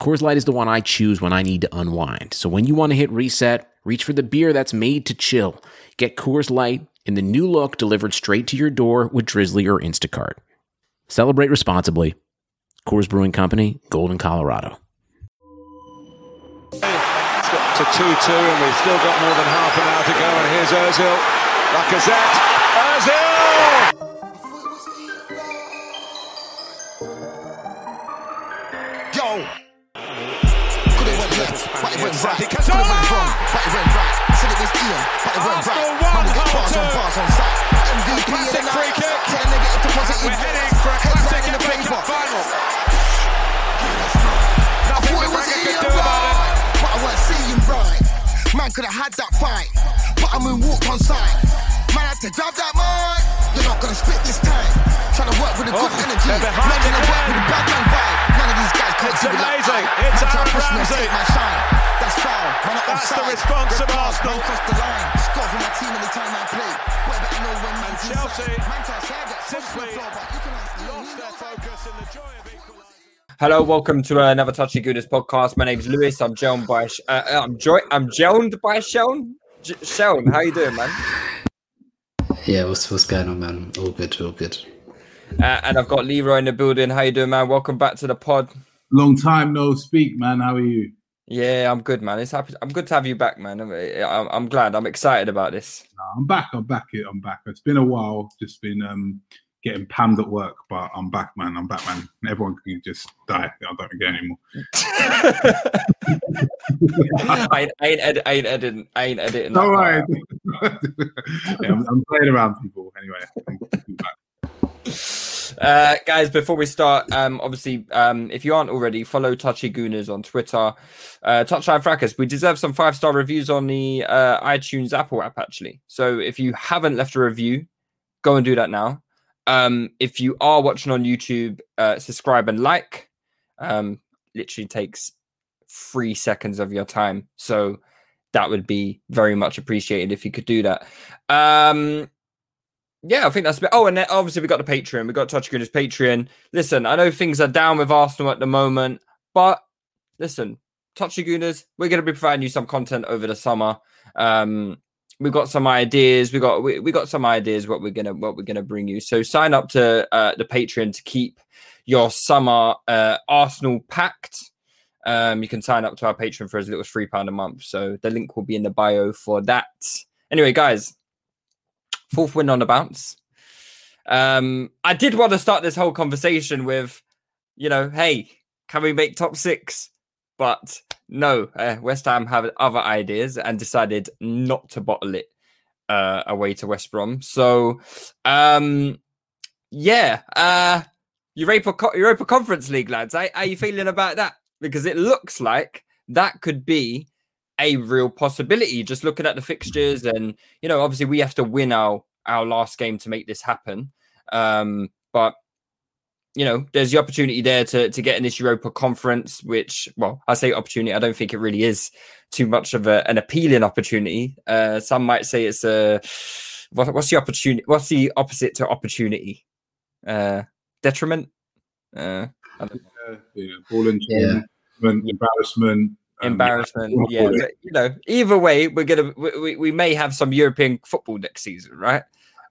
Coors Light is the one I choose when I need to unwind. So when you want to hit reset, reach for the beer that's made to chill. Get Coors Light in the new look delivered straight to your door with Drizzly or Instacart. Celebrate responsibly. Coors Brewing Company, Golden, Colorado. It's got to 2 2, and we've still got more than half an hour to go. And here's Ozil. Lacazette. Ozil! It right. Could have went wrong, but it went right. Said it was Ian, but it went right. Man, we get bars on bars on site. MVP of the night. kick. Turn negative to positive. We're heading for a classic in the paper. Final. I thought it was Ian could it. right, but I weren't seeing right. Man could have had that fight, but I moonwalked on side. Man had to grab that mic. You're not gonna spit this time. Trying to work with a good Oh, energy. Man gonna work with a bad man vibe. None of these guys can't do it like amazing. I. It's Aaron push me and Ramsey. take my shine. That's foul. Man, I'm That's the response Red of card, Arsenal. Man the line. Score for my team anytime I play. Boy, better know when man's Chelsea inside. Man can't say I get pushed simply to the floor, but you can ask Ian, Lost their I focus in the joy of equalising. Hello, welcome to another Touchy Goodness podcast. My name's Lewis. I'm joined by uh, uh, I'm joined I'm joined by Sean. J- Sean, how you doing, man? Yeah, what's what's going on, man? All good, all good. Uh, and I've got Leroy in the building. How you doing, man? Welcome back to the pod. Long time no speak, man. How are you? Yeah, I'm good, man. It's happy. I'm good to have you back, man. I'm, I'm, I'm glad. I'm excited about this. I'm back. I'm back. I'm back. It's been a while. Just been um getting pammed at work, but I'm back, man. I'm back, man. Everyone can just die. I don't get anymore. I ain't, I ain't, edi- I ain't editing. I ain't editing. All right. Yeah, I'm, I'm playing around people anyway. I'm back. Uh, guys, before we start, um, obviously, um, if you aren't already, follow Touchy Gooners on Twitter. Uh, Touchline Fracas, we deserve some five star reviews on the uh, iTunes Apple app, actually. So if you haven't left a review, go and do that now. Um, if you are watching on YouTube, uh, subscribe and like. Um, literally takes three seconds of your time. So that would be very much appreciated if you could do that. Um, yeah, I think that's. A bit. Oh, and then obviously we got the Patreon. We got Touch Goodness Patreon. Listen, I know things are down with Arsenal at the moment, but listen, Touchy Gooners, we're going to be providing you some content over the summer. Um, we've got some ideas. We got we, we got some ideas what we're gonna what we're gonna bring you. So sign up to uh, the Patreon to keep your summer uh, Arsenal packed. Um, you can sign up to our Patreon for as little as three pound a month. So the link will be in the bio for that. Anyway, guys, fourth win on the bounce. Um, I did want to start this whole conversation with, you know, hey, can we make top six? But no, uh, West Ham have other ideas and decided not to bottle it uh, away to West Brom. So, um, yeah, uh, Europa Co- Europa Conference League lads, how, how you feeling about that? Because it looks like that could be a real possibility. Just looking at the fixtures, and you know, obviously we have to win our our last game to make this happen. Um, but you know, there's the opportunity there to to get in this Europa Conference, which, well, I say opportunity. I don't think it really is too much of a, an appealing opportunity. Uh, some might say it's a what, what's the opportunity? What's the opposite to opportunity? Uh, detriment. Uh, I don't Yeah, yeah, ball and Yeah. chain, embarrassment. um, embarrassment. yeah. But, you know. Either way, we're gonna we, we, may have some European football next season, right?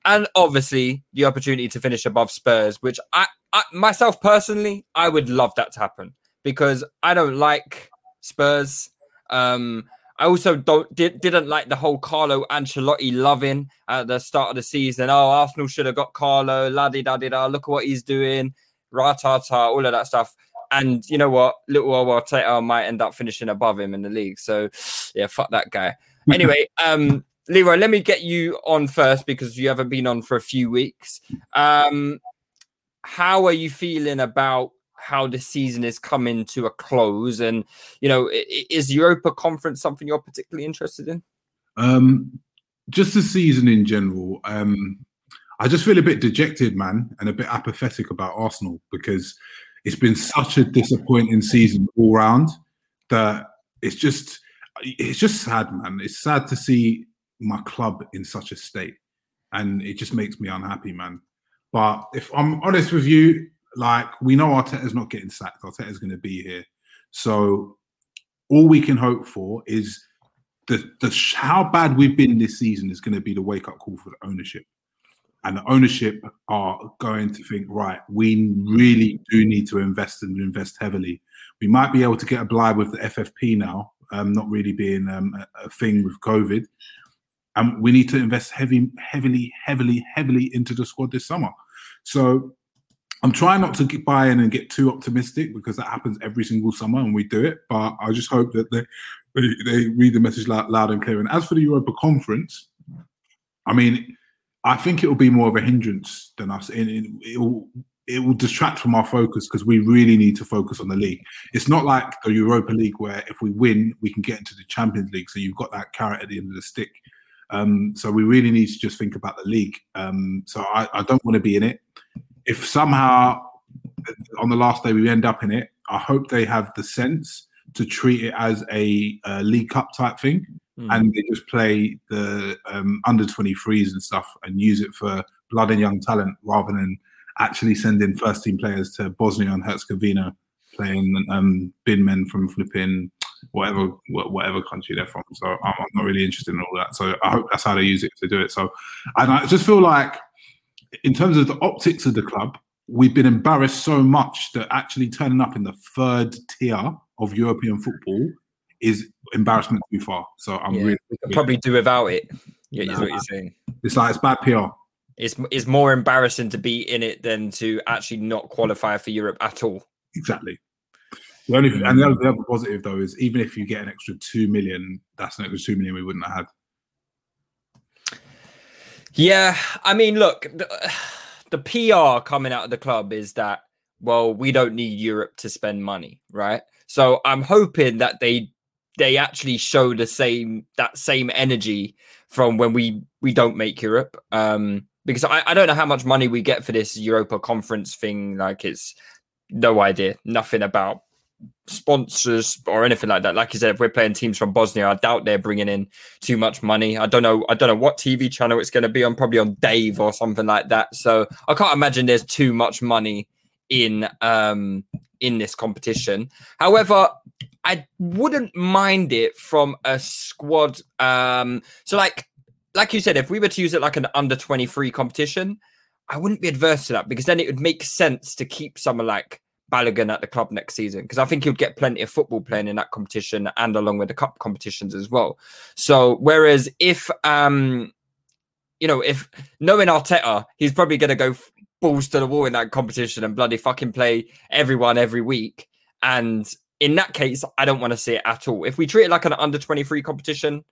And obviously, the opportunity to finish above Spurs, which I, I myself personally, I would love that to happen because I don't like Spurs. Um, I also don't did, didn't like the whole Carlo Ancelotti loving at the start of the season. Oh, Arsenal should have got Carlo, la di da di da. Look at what he's doing, ra ta ta, all of that stuff. And you know what? Little Arteta might end up finishing above him in the league. So yeah, fuck that guy. Anyway, um, Leroy, let me get you on first because you haven't been on for a few weeks. Um, how are you feeling about how the season is coming to a close? And you know, is Europa Conference something you're particularly interested in? Um, just the season in general. Um, I just feel a bit dejected, man, and a bit apathetic about Arsenal because it's been such a disappointing season all round that it's just it's just sad, man. It's sad to see my club in such a state, and it just makes me unhappy, man. But if I'm honest with you, like we know Arteta's not getting sacked. Arteta's going to be here, so all we can hope for is the the how bad we've been this season is going to be the wake up call for the ownership and the ownership are going to think, right, we really do need to invest and invest heavily. We might be able to get a blind with the FFP now, um, not really being um, a, a, thing with COVID. And we need to invest heavy, heavily, heavily, heavily into the squad this summer. So I'm trying not to get buy in and get too optimistic because that happens every single summer and we do it. But I just hope that they, they read the message loud, loud and clear. And as for the Europa Conference, I mean, I think it will be more of a hindrance than us. It, it, it will it will distract from our focus because we really need to focus on the league. It's not like the Europa League where if we win, we can get into the Champions League. So you've got that carrot at the end of the stick. Um, so we really need to just think about the league. Um, so I, I don't want to be in it. If somehow on the last day we end up in it, I hope they have the sense to treat it as a, a League Cup type thing mm. and they just play the um, under 23s and stuff and use it for blood and young talent rather than actually sending first team players to Bosnia and Herzegovina playing um, bin men from flipping whatever whatever country they're from. So I'm, I'm, not really interested in all that. So I hope that's how they use it to do it. So and I just feel like in terms of the optics of the club, we've been embarrassed so much that actually turning up in the third tier of European football is embarrassment too far. So I'm yeah, really probably do without it. Yeah, nah, is what you're saying. It's like it's bad PR. It's it's more embarrassing to be in it than to actually not qualify for Europe at all. Exactly. The only and the other, the other positive though is even if you get an extra two million, that's an extra two million we wouldn't have had. Yeah, I mean, look, the, the PR coming out of the club is that well, we don't need Europe to spend money, right? So I'm hoping that they they actually show the same that same energy from when we we don't make Europe. Um, because I, I don't know how much money we get for this Europa conference thing. Like it's no idea, nothing about sponsors or anything like that. Like you said, if we're playing teams from Bosnia, I doubt they're bringing in too much money. I don't know. I don't know what TV channel it's going to be on. Probably on Dave or something like that. So I can't imagine there's too much money in um in this competition. However, I wouldn't mind it from a squad. Um, so like like you said, if we were to use it like an under 23 competition, I wouldn't be adverse to that because then it would make sense to keep someone like Balogun at the club next season because I think he'll get plenty of football playing in that competition and along with the cup competitions as well. So whereas if um you know if knowing Arteta, he's probably going to go balls to the wall in that competition and bloody fucking play everyone every week. And in that case, I don't want to see it at all. If we treat it like an under 23 competition,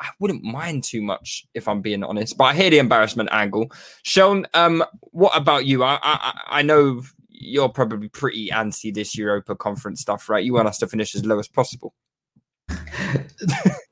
I wouldn't mind too much if I'm being honest. But I hear the embarrassment angle. Sean, um, what about you? I, I I know you're probably pretty anti this Europa Conference stuff, right? You want us to finish as low as possible.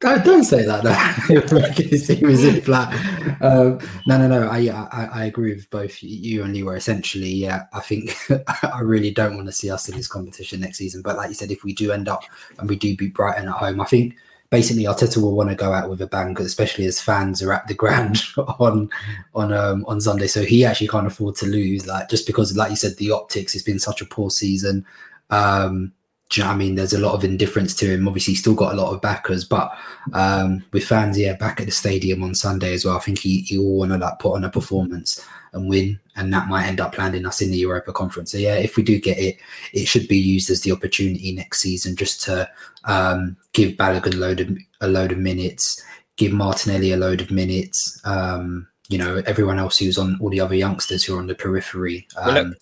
Don't say that. No. It seem as if um, no, no, no. I, I, I agree with both you and Leroy. Essentially, yeah, I think I really don't want to see us in this competition next season. But like you said, if we do end up and we do beat Brighton at home, I think basically Arteta will want to go out with a bang, especially as fans are at the ground on on um, on Sunday. So he actually can't afford to lose, like just because, like you said, the optics It's been such a poor season. Um, do you know what I mean? There's a lot of indifference to him. Obviously, he's still got a lot of backers, but um, with fans, yeah, back at the stadium on Sunday as well, I think he, he will want to like put on a performance and win, and that might end up landing us in the Europa Conference. So yeah, if we do get it, it should be used as the opportunity next season just to um, give Balogun a load of a load of minutes, give Martinelli a load of minutes. Um, you know, everyone else who's on all the other youngsters who are on the periphery. Um,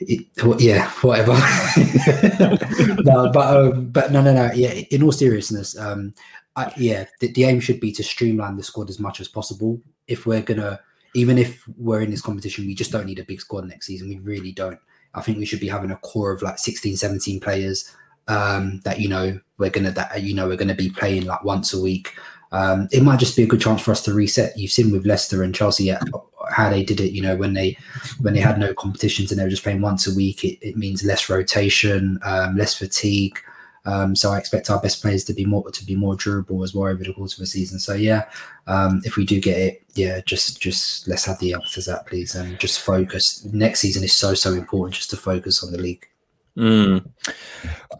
yeah, whatever. no, but um, but no, no, no. Yeah, in all seriousness, um, I, yeah, the, the aim should be to streamline the squad as much as possible. If we're gonna, even if we're in this competition, we just don't need a big squad next season. We really don't. I think we should be having a core of like 16, 17 players um, that you know we're gonna that you know we're gonna be playing like once a week. Um, it might just be a good chance for us to reset. You've seen with Leicester and Chelsea yeah, how they did it. You know, when they when they had no competitions and they were just playing once a week, it, it means less rotation, um, less fatigue. Um, so I expect our best players to be more to be more durable as well over the course of the season. So yeah, um, if we do get it, yeah, just just let's have the youngsters out, please, and just focus. Next season is so so important just to focus on the league. Mm.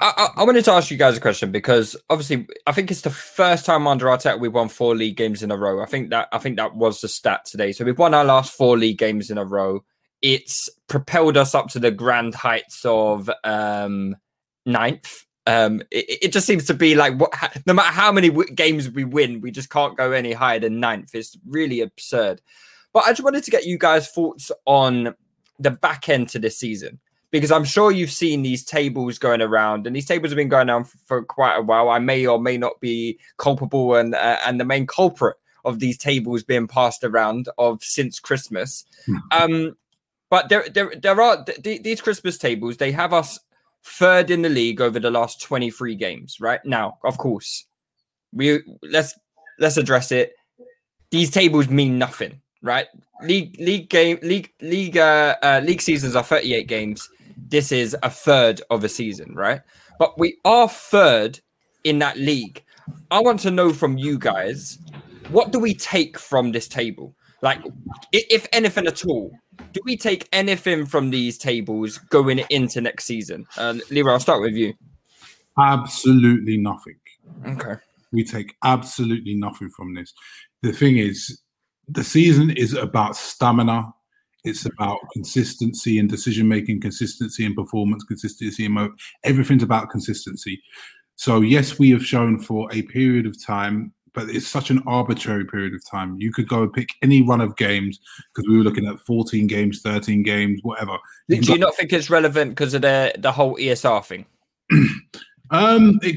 I, I, wanted to ask you guys a question because obviously I think it's the first time under Arteta we've won four league games in a row. I think that I think that was the stat today. So we've won our last four league games in a row. It's propelled us up to the grand heights of um, ninth. Um, it, it, just seems to be like what, no matter how many w- games we win, we just can't go any higher than ninth. It's really absurd. But I just wanted to get you guys' thoughts on the back end to this season because I'm sure you've seen these tables going around, and these tables have been going on for, for quite a while. I may or may not be culpable, and uh, and the main culprit of these tables being passed around of since Christmas. Hmm. Um, but there, there, there are th- these Christmas tables. They have us third in the league over the last 23 games. Right now, of course, we let's let's address it. These tables mean nothing, right? League league game league league uh, uh, league seasons are 38 games this is a third of a season, right? But we are third in that league. I want to know from you guys, what do we take from this table? Like, if anything at all, do we take anything from these tables going into next season? Uh, Leroy, I'll start with you. Absolutely nothing. Okay. We take absolutely nothing from this. The thing is, the season is about stamina it's about consistency and decision making, consistency and performance, consistency and mo- everything's about consistency. So yes, we have shown for a period of time, but it's such an arbitrary period of time. You could go and pick any run of games because we were looking at 14 games, 13 games, whatever. Do you not think it's relevant because of the the whole ESR thing? um, it,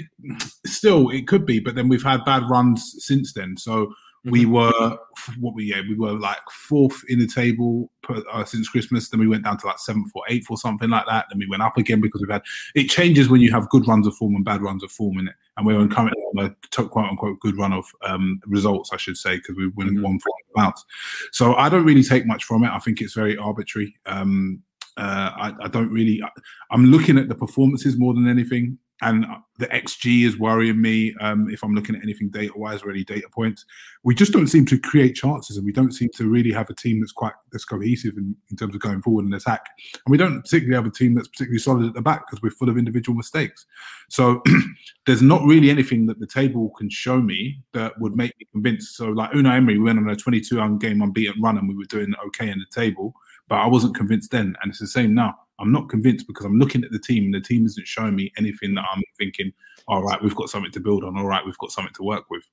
still it could be, but then we've had bad runs since then. So we mm-hmm. were what we yeah we were like fourth in the table per, uh, since Christmas. Then we went down to like seventh or eighth or something like that. Then we went up again because we've had it changes when you have good runs of form and bad runs of form in it. And we're currently on a quote unquote good run of um, results, I should say, because we win mm-hmm. one bounce. So I don't really take much from it. I think it's very arbitrary. Um, uh, I, I, don't really. I, I'm looking at the performances more than anything and the XG is worrying me um, if I'm looking at anything data wise or any data points. We just don't seem to create chances, and we don't seem to really have a team that's quite that's cohesive in, in terms of going forward and attack. And we don't particularly have a team that's particularly solid at the back because we're full of individual mistakes. So there's not really anything that the table can show me that would make me convinced. So like Unai Emery, we went on a 22 game unbeaten run and we were doing okay in the table, but I wasn't convinced then, and it's the same now. I'm not convinced because I'm looking at the team and the team isn't showing me anything that I'm thinking, all right, we've got something to build on. All right, we've got something to work with.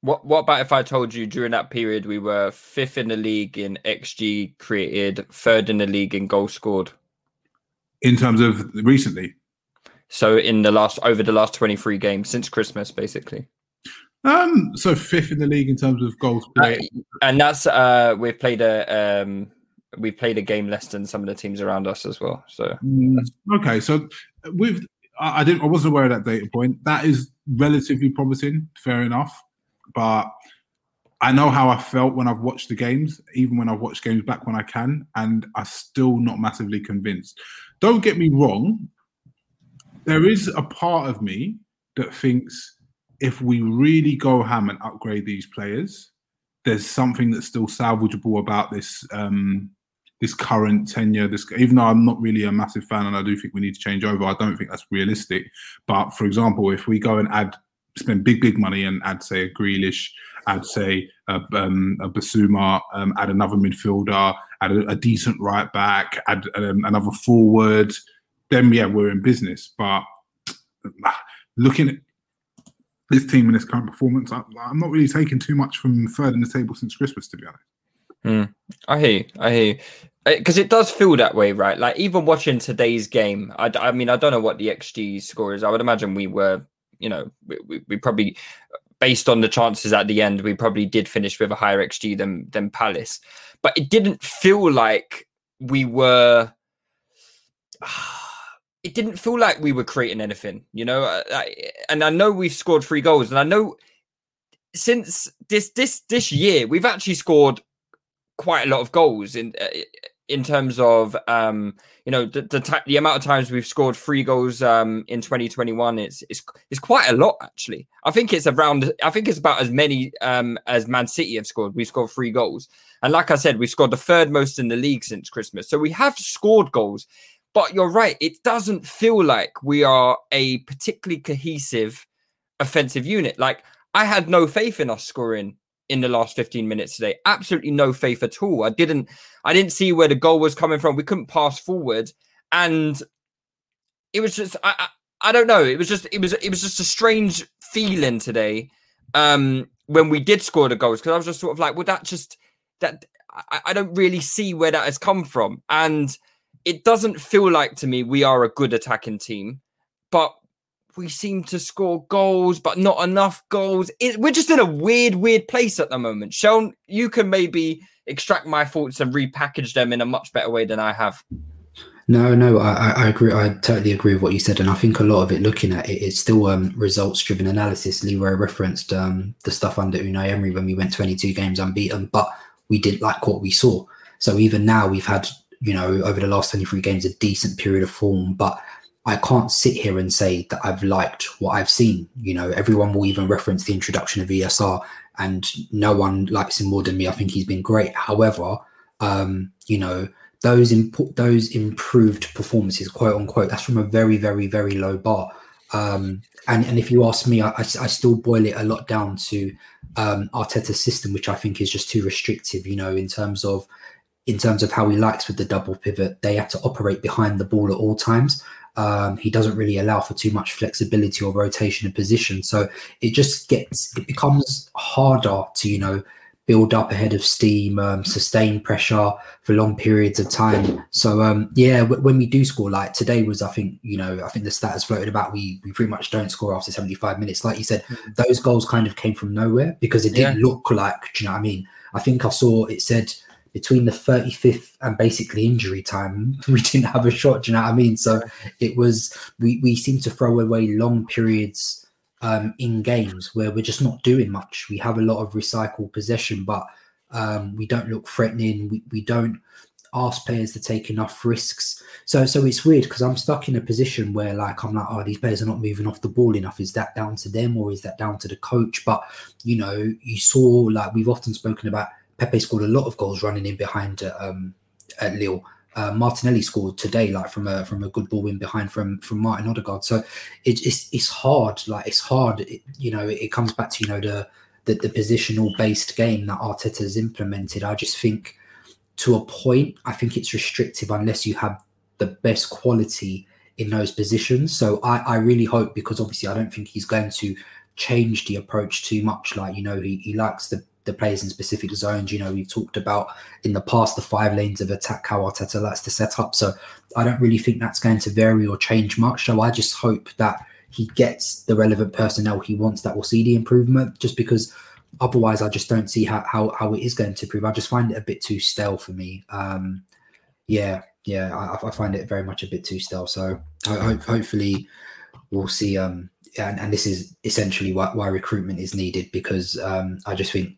What What about if I told you during that period we were fifth in the league in XG created, third in the league in goals scored? In terms of recently, so in the last over the last 23 games since Christmas, basically. Um, so fifth in the league in terms of goals played, uh, and that's uh we've played a um we played a game less than some of the teams around us as well. So mm, okay, so with I didn't I wasn't aware of that data point. That is relatively promising, fair enough. But I know how I felt when I've watched the games, even when I've watched games back when I can, and I'm still not massively convinced. Don't get me wrong. There is a part of me that thinks if we really go ham and upgrade these players, there's something that's still salvageable about this um, this current tenure. This even though I'm not really a massive fan and I do think we need to change over, I don't think that's realistic. But for example, if we go and add spend big big money and add say a Grealish, add say a, um, a Bissouma, um, add another midfielder, add a, a decent right back, add um, another forward, then yeah, we're in business. But looking at this team and this current performance, I, am not really taking too much from third in the table since Christmas, to be honest. Mm, I hear you. I hear you. Because uh, it does feel that way, right? Like even watching today's game, I, I mean, I don't know what the XG score is. I would imagine we were, you know, we, we, we probably, based on the chances at the end, we probably did finish with a higher XG than than Palace, but it didn't feel like we were. It didn't feel like we were creating anything, you know. Uh, and I know we've scored three goals, and I know since this this this year we've actually scored quite a lot of goals in uh, in terms of um, you know the, the, the amount of times we've scored three goals um, in 2021 it's, it's it's quite a lot actually. I think it's around i think it's about as many um, as man city have scored. We've scored three goals. And like i said we've scored the third most in the league since christmas. So we have scored goals. But you're right it doesn't feel like we are a particularly cohesive offensive unit. Like i had no faith in us scoring in the last 15 minutes today. Absolutely no faith at all. I didn't I didn't see where the goal was coming from. We couldn't pass forward. And it was just I, I, I don't know. It was just it was it was just a strange feeling today um when we did score the goals because I was just sort of like, well, that just that I, I don't really see where that has come from. And it doesn't feel like to me we are a good attacking team, but we seem to score goals, but not enough goals. It, we're just in a weird, weird place at the moment. Sean, you can maybe extract my thoughts and repackage them in a much better way than I have. No, no, I, I agree. I totally agree with what you said, and I think a lot of it, looking at it, it's still um, results-driven analysis. Leroy referenced um, the stuff under Unai Emery when we went 22 games unbeaten, but we didn't like what we saw. So even now, we've had, you know, over the last 23 games, a decent period of form, but I can't sit here and say that I've liked what I've seen. You know, everyone will even reference the introduction of ESR, and no one likes him more than me. I think he's been great. However, um, you know, those imp- those improved performances, quote unquote, that's from a very, very, very low bar. Um, and and if you ask me, I, I, I still boil it a lot down to um, Arteta's system, which I think is just too restrictive. You know, in terms of in terms of how he likes with the double pivot, they have to operate behind the ball at all times. Um, he doesn't really allow for too much flexibility or rotation of position. So it just gets, it becomes harder to, you know, build up ahead of steam, um, sustain pressure for long periods of time. So um, yeah, w- when we do score, like today was, I think you know, I think the stat has floated about. We we pretty much don't score after seventy five minutes. Like you said, mm-hmm. those goals kind of came from nowhere because it didn't yeah. look like. Do you know what I mean? I think I saw it said between the 35th and basically injury time, we didn't have a shot. Do you know what I mean? So it was we we seem to throw away long periods um, in games where we're just not doing much. We have a lot of recycled possession, but um, we don't look threatening. We we don't ask players to take enough risks. So so it's weird because I'm stuck in a position where like I'm like, oh, these players are not moving off the ball enough. Is that down to them or is that down to the coach? But you know, you saw like we've often spoken about Pepe scored a lot of goals running in behind um, at Lille. Uh, Martinelli scored today, like from a from a good ball in behind from from Martin Odegaard. So it, it's it's hard, like it's hard. It, you know, it, it, comes back to you know the, the the positional based game that Arteta has implemented. I just think to a point, I think it's restrictive unless you have the best quality in those positions. So I, I really hope because obviously I don't think he's going to change the approach too much. Like you know, he, he likes the the players in specific zones. You know, we've talked about in the past the five lanes of attack how Arteta likes to set up. So I don't really think that's going to vary or change much. So I just hope that he gets the relevant personnel he wants that will see the improvement. Just because otherwise, I just don't see how how, how it is going to improve. I just find it a bit too stale for me. Um, yeah, yeah, I, I find it very much a bit too stale. So I hope hopefully we'll see. Um, and, and this is essentially why, why recruitment is needed because um, I just think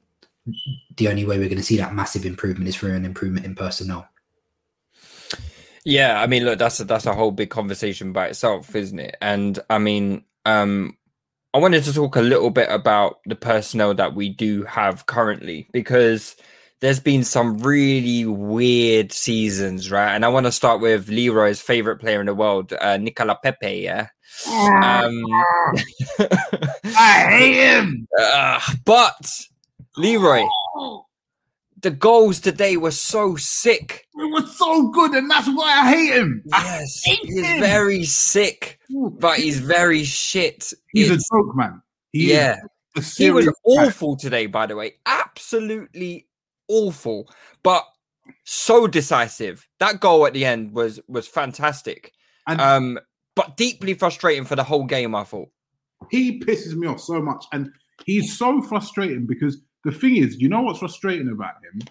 the only way we're going to see that massive improvement is through an improvement in personnel. Yeah, I mean, look, that's a, that's a whole big conversation by itself, isn't it? And I mean, um, I wanted to talk a little bit about the personnel that we do have currently because there's been some really weird seasons, right? And I want to start with Leroy's favorite player in the world, uh, Nicola Pepe. Yeah. Um, I hate him. uh, but Leroy, the goals today were so sick. It was so good, and that's why I hate him. Yes, hate he's him. very sick, but he's very shit. He's It's- a joke, man. He yeah. is He was serious guy. awful today, by the way. Absolutely awful, but so decisive. That goal at the end was was fantastic. And- um, but deeply frustrating for the whole game. I thought. he pisses me off so much and he's so frustrating because the thing is you know what's frustrating about him?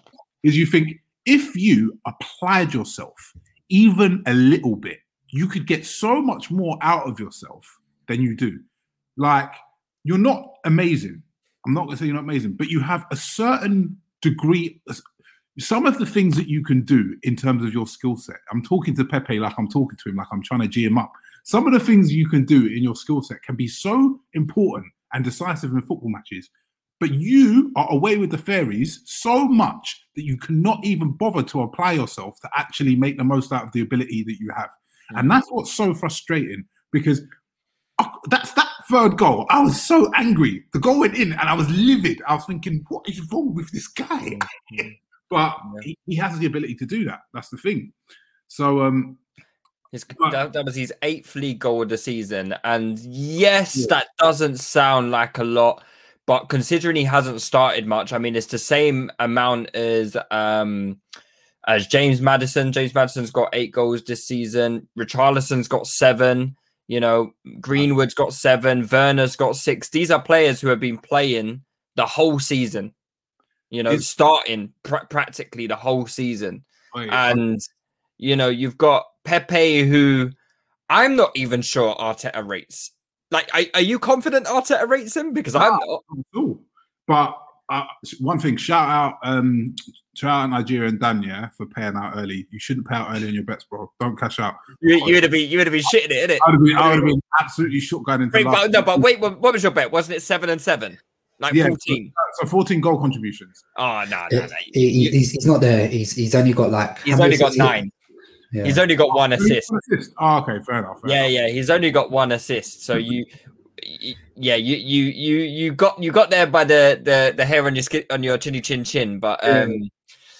Is you think if you applied yourself even a little bit you could get so much more out of yourself than you do. Like you're not amazing. I'm not going to say you're not amazing but you have a certain degree some of the things that you can do in terms of your skill set i'm talking to pepe like i'm talking to him like i'm trying to g him up. Some of the things you can do in your skill set can be so important and decisive in football matches. But you are away with the fairies so much that you cannot even bother to apply yourself to actually make the most out of the ability that you have. And that's what's so frustrating because uh, that's that third goal. I was so angry. The goal went in and I was livid. I was thinking, what is wrong with this guy? but he, he has the ability to do that. That's the thing. So um His, Right. that, that was his eighth league goal of the season. And yes, Yeah. that doesn't sound like a lot, but considering he hasn't started much, I mean, it's the same amount as um as James Maddison. James Maddison's got eight goals this season. Richarlison's got seven. You know, Greenwood's got seven. Werner's got six. These are players who have been playing the whole season. You know, It's- starting pr- practically the whole season wait, and you know you've got Pepe, who I'm not even sure Arteta rates. Like, are, are you confident Arteta rates him? Because I'm not. Cool. But uh, one thing, shout out, um, shout out Nigeria and Dan, yeah, for paying out early. You shouldn't pay out early in your bets, bro. Don't cash out. You, you would have been, you would have been shitting it, innit? I would have been, I would have been absolutely shook going into Wait, but, no, but wait, what, what was your bet? Wasn't it seven and seven? Like Yeah, fourteen? So 14 goal contributions. Oh no, no, no. He- he- he's, he's not there. He's he's only got like He's only got assists? nine. Yeah. He's only got one assist. Assist. Oh, okay, fair enough. fair Yeah, enough. yeah. He's only got one assist. So you, yeah, you you you you got you got there by the the the hair on your skin on your chinny chin chin. But Yeah. um,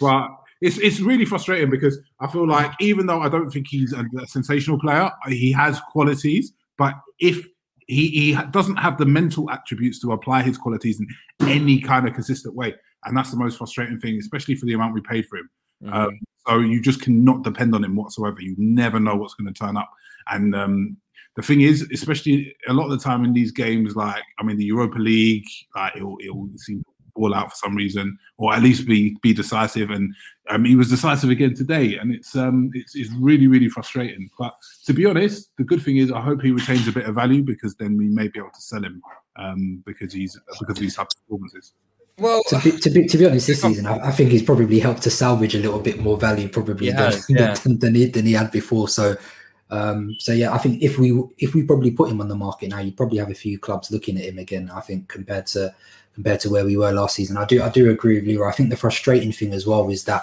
But it's it's really frustrating because I feel like even though I don't think he's a, a sensational player, he has qualities. But if he, he doesn't have the mental attributes to apply his qualities in any kind of consistent way, and that's the most frustrating thing, especially for the amount we paid for him. Mhm. Um, so you just cannot depend on him whatsoever. You never know what's going to turn up. And um, the thing is, especially a lot of the time in these games, like I mean, the Europa League, like it'll, seem to fall out for some reason, or at least be be decisive. And um, he was decisive again today, and it's um, it's it's really really frustrating. But to be honest, the good thing is, I hope he retains a bit of value because then we may be able to sell him um, because he's because of these types of performances. Well, To be, to be to be honest, this season I, I think he's probably helped to salvage a little bit more value probably He than, yeah. than, than he than he had before. So um so yeah, I think if we if we probably put him on the market now, you probably have a few clubs looking at him again. I think compared to compared to where we were last season. I do I do agree with Leroy. I think the frustrating thing as well is that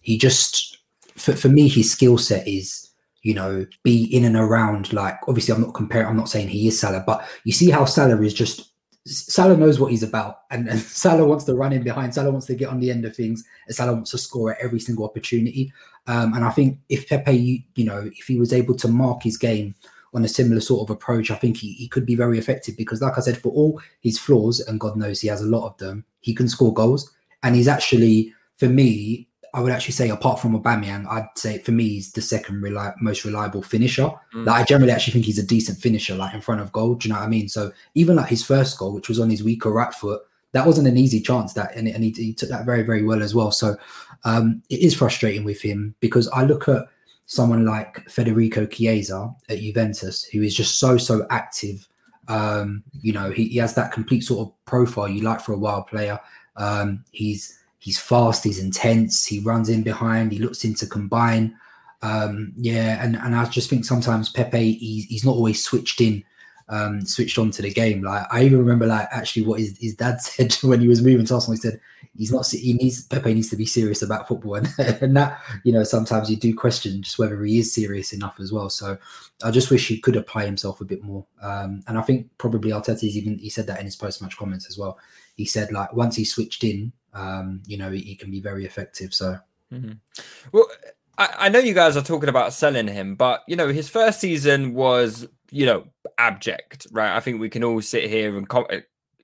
he just for, for me his skill set is you know be in and around like obviously I'm not comparing I'm not saying he is Salah but you see how Salah is just Salah knows what he's about, and, and Salah wants to run in behind. Salah wants to get on the end of things, and Salah wants to score at every single opportunity. Um, and I think if Pepe, you, you know, if he was able to mark his game on a similar sort of approach, I think he, he could be very effective. Because, like I said, for all his flaws, and God knows he has a lot of them, he can score goals, and he's actually, for me, I would actually say, apart from Aubameyang, I'd say for me he's the second reli- most reliable finisher. Mm. Like I generally actually think he's a decent finisher, like in front of goal. Do you know what I mean? So even like his first goal, which was on his weaker right foot, that wasn't an easy chance. That and, and he, he took that very very well as well. So um, it is frustrating with him because I look at someone like Federico Chiesa at Juventus, who is just so so active. Um, you know, he, he has that complete sort of profile you like for a wild player. Um, he's he's fast, he's intense, he runs in behind, he looks into combine. Um, yeah, and, and I just think sometimes Pepe he's, he's not always switched in um, switched on to the game. Like I even remember like actually what his, his dad said when he was moving to Arsenal. He said he's not he needs Pepe needs to be serious about football, and, and that you know sometimes you do question just whether he is serious enough as well. So I just wish he could apply himself a bit more. Um, and I think probably Arteta's even he said that in his post match comments as well. He said like once he switched in, um, you know, he, can be very effective. So. Mm-hmm. Well, I, I know you guys are talking about selling him, but you know his first season was you know abject, right? I think we can all sit here and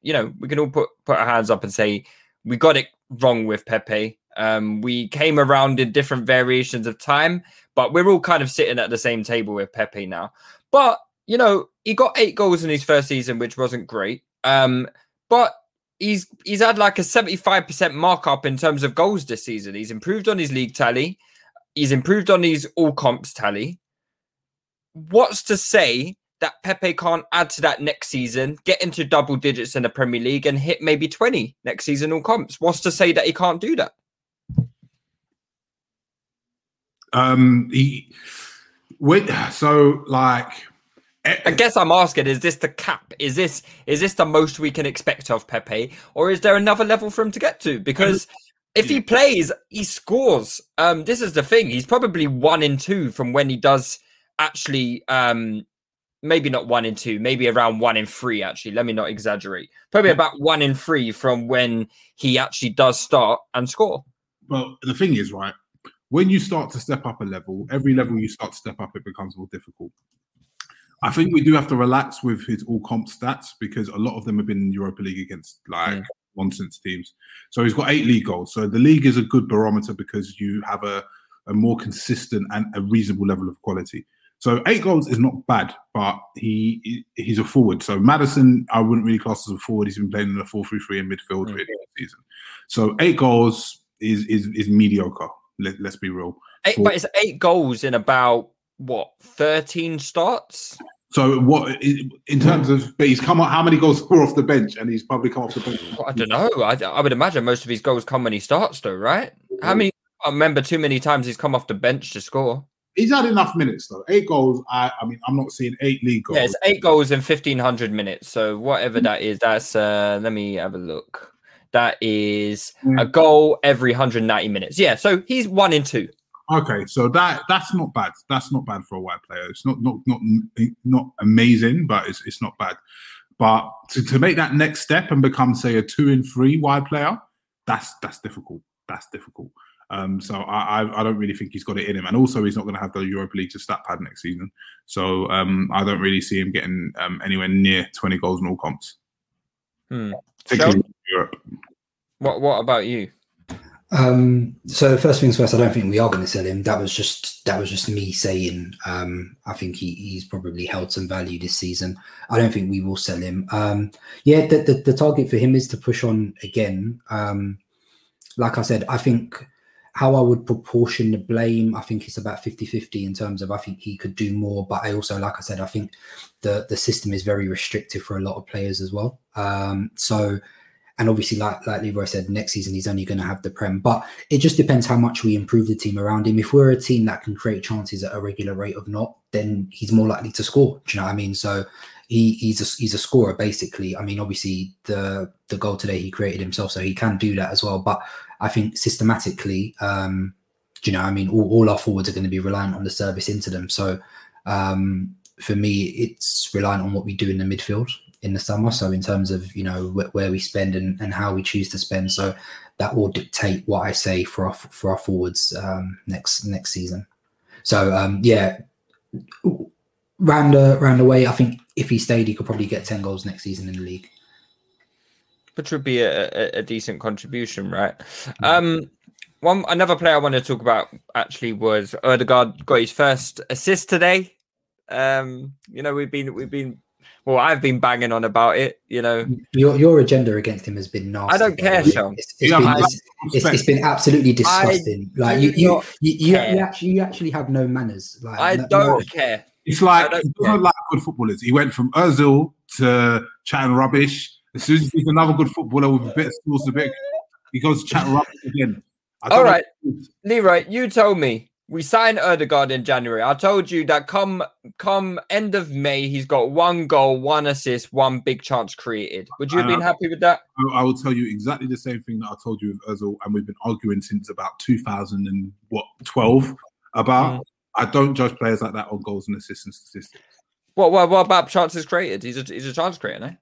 you know we can all put put our hands up and say we got it wrong with Pepe. Um, we came around in different variations of time, but we're all kind of sitting at the same table with Pepe now. But you know, he got eight goals in his first season, which wasn't great. Um, but he's he's had like a 75% markup in terms of goals this season. He's improved on his league tally, he's improved on his all comps tally. What's to say that Pepe can't add to that next season, get into double digits in the Premier League, and hit maybe 20 next season all comps? What's to say that he can't do that? Um, he wait. So, like, I guess I'm asking: Is this the cap? Is this is this the most we can expect of Pepe, or is there another level for him to get to? Because if he plays, he scores. Um, this is the thing. He's probably one in two from when he does actually um maybe not one in two, maybe around one in three, actually. Let me not exaggerate. Probably about one in three from when he actually does start and score. Well, the thing is, right, when you start to step up a level, every level you start to step up, it becomes more difficult. I think we do have to relax with his all comp stats because a lot of them have been in Europa League against like mm. nonsense teams. So he's got eight league goals. So the league is a good barometer because you have a, a more consistent and a reasonable level of quality. So eight goals is not bad, but he he's a forward. So Maddison, I wouldn't really class as a forward. He's been playing in a 4-3-3 in midfield mm-hmm. really this season. So eight goals is is is mediocre. Let, us be real. Eight, For, but it's eight goals in about what 13 starts. So what in terms of? But he's come. How many goals were off the bench, and he's probably come off the bench. I don't know. I, I would imagine most of his goals come when he starts, though, right? How many? I remember too many times he's come off the bench to score he's had enough minutes though. Eight goals. I, I mean, I'm not seeing eight league goals. Yeah, it's eight goals in 1500 minutes. So whatever that is, that's uh let me have a look. That is a goal every 190 minutes. Yeah, so he's one in two. Okay, so that that's not bad. That's not bad for a wide player. It's not not not not amazing, but it's it's not bad. But to, to make that next step and become say a two in three wide player, that's that's difficult. That's difficult. Um, so I, I, I, don't really think he's got it in him, and also he's not going to have the Europa League to stat pad next season. So um, I don't really see him getting um, anywhere near 20 goals in all comps. Hmm. Europe. What What about you? Um, so first things first, I don't think we are going to sell him. That was just that was just me saying. Um, I think he, he's probably held some value this season. I don't think we will sell him. Um, yeah, the, the, the target for him is to push on again. Um, like I said, I think how I would proportion the blame, I think it's about 50 50 in terms of I think he could do more. But I also, like I said, I think the, the system is very restrictive for a lot of players as well. Um, so, and obviously, like, like Leroy said, next season he's only going to have the Prem. But it just depends how much we improve the team around him. If we're a team that can create chances at a regular rate of not, then he's more likely to score. Do you know what I mean? So he, he's a he's a scorer basically. I mean, obviously the the goal today he created himself, so he can do that as well. But I think systematically, um, you know, I mean, all, all our forwards are going to be reliant on the service into them. So um, for me, it's reliant on what we do in the midfield in the summer. So in terms of you know wh- where we spend and, and how we choose to spend, so that will dictate what I say for our for our forwards um, next next season. So um, yeah, round round the way, I think if he stayed, he could probably get ten goals next season in the league which would be a, a, a decent contribution, right? Um, one another player I want to talk about actually was Odegaard got his first assist today. Um, you know, we've been we've been well, I've been banging on about it. You know, your your agenda against him has been nasty. I don't care, Sean. It's, it's, been, it's, it's, it's been absolutely disgusting. I like you, you, you, you, you, actually you actually have no manners. Like I no, don't no, care. It's like he doesn't like good footballers. He went from Özil to chatting rubbish as soon as he's another good footballer with a bit of skills, a bit, he goes chat rubbish again. All right, Leroy, you told me. We signed Odegaard in January. I told you that come come end of May, he's got one goal, one assist, one big chance created. Would you have been Uh, happy with that? I, I will tell you exactly the same thing that I told you with Özil, and we've been arguing since about 2000 and what 12 about. I don't judge players like that on goals and assists and statistics. What what, what about chances created? He's a he's a chance creator, no?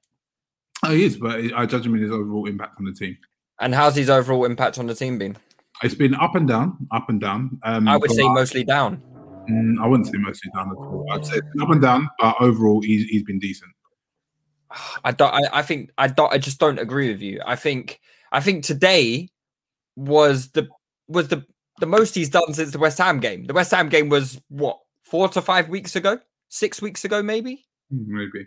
Oh, he is, but I judge him in his overall impact on the team. And how's his overall impact on the team been? It's been up and down, up and down. Um, I would say mostly down. mm, I wouldn't say mostly down at all. I'd say up and down, but overall, he's, he's been decent. I don't. I, I think I don't. I just don't agree with you. I think. I think today was the was the the most he's done since the West Ham game. The West Ham game was what four to five weeks ago, six weeks ago, maybe. Hmm, Maybe.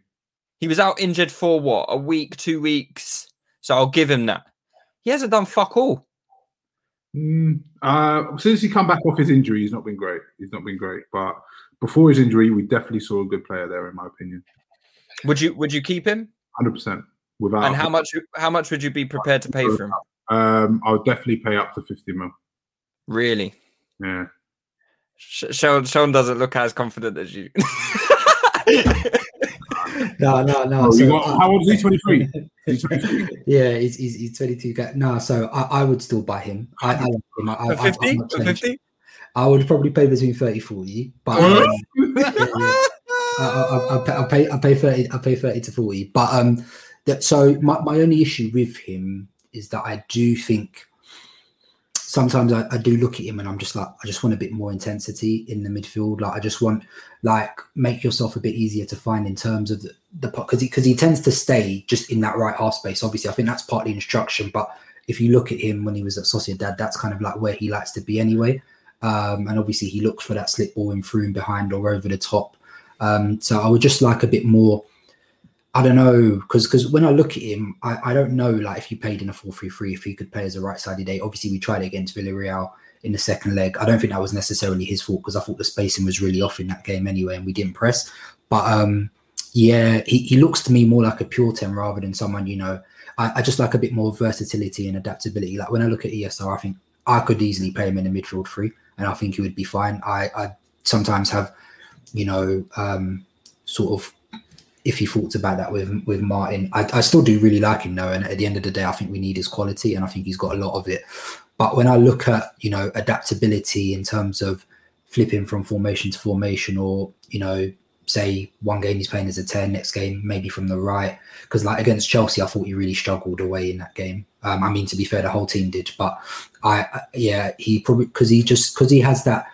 He was out injured for what a week, two weeks. So I'll give him that. He hasn't done fuck all. Mm, uh, since he come back off his injury, he's not been great. He's not been great. But before his injury, we definitely saw a good player there, in my opinion. Would you Would you keep him? Hundred percent. Without And how much How much would you be prepared to pay for him? Um, I'll definitely pay up to fifty mil. Really? Yeah. Sean Sean doesn't look as confident as you. No, no, no. Oh, so got- how old is he? Twenty three. Yeah, he's, he's, he's 22. Ga- No, so I, I would still buy him. I, I, like him. I, I, For I- fifty? not For changing. fifty? I would probably pay between 30 40, but um, yeah, yeah. I, I, I, pay, I pay I pay 30 I pay 30 to 40. But um that so my, my only issue with him is that I do think sometimes I, I do look at him and I'm just like I just want a bit more intensity in the midfield. Like I just want like make yourself a bit easier to find in terms of the, the because he because he tends to stay just in that right half space. Obviously, I think that's partly instruction, but if you look at him when he was at Sociedad, that's kind of like where he likes to be anyway. Um, and obviously, he looks for that slip ball in through and behind or over the top. Um, so I would just like a bit more. I don't know because because when I look at him, I, I don't know like if he played in a four three three if he could play as a right sided eight. Obviously, we tried it against Villarreal in the second leg. I don't think that was necessarily his fault because I thought the spacing was really off in that game anyway, and we didn't press. But um, yeah, he, he looks to me more like a pure ten rather than someone you know. I, I just like a bit more versatility and adaptability. Like when I look at ESR, I think I could easily play him in a midfield three, and I think he would be fine. I, I sometimes have, you know, um, sort of iffy thoughts about that with with Martin. I, I still do really like him though, and at the end of the day, I think we need his quality, and I think he's got a lot of it. But when I look at you know adaptability in terms of flipping from formation to formation, or you know, say one game he's playing as a ten, next game maybe from the right, because like against Chelsea, I thought he really struggled away in that game. Um, I mean, to be fair, the whole team did, but I, I yeah, he probably because he just because he has that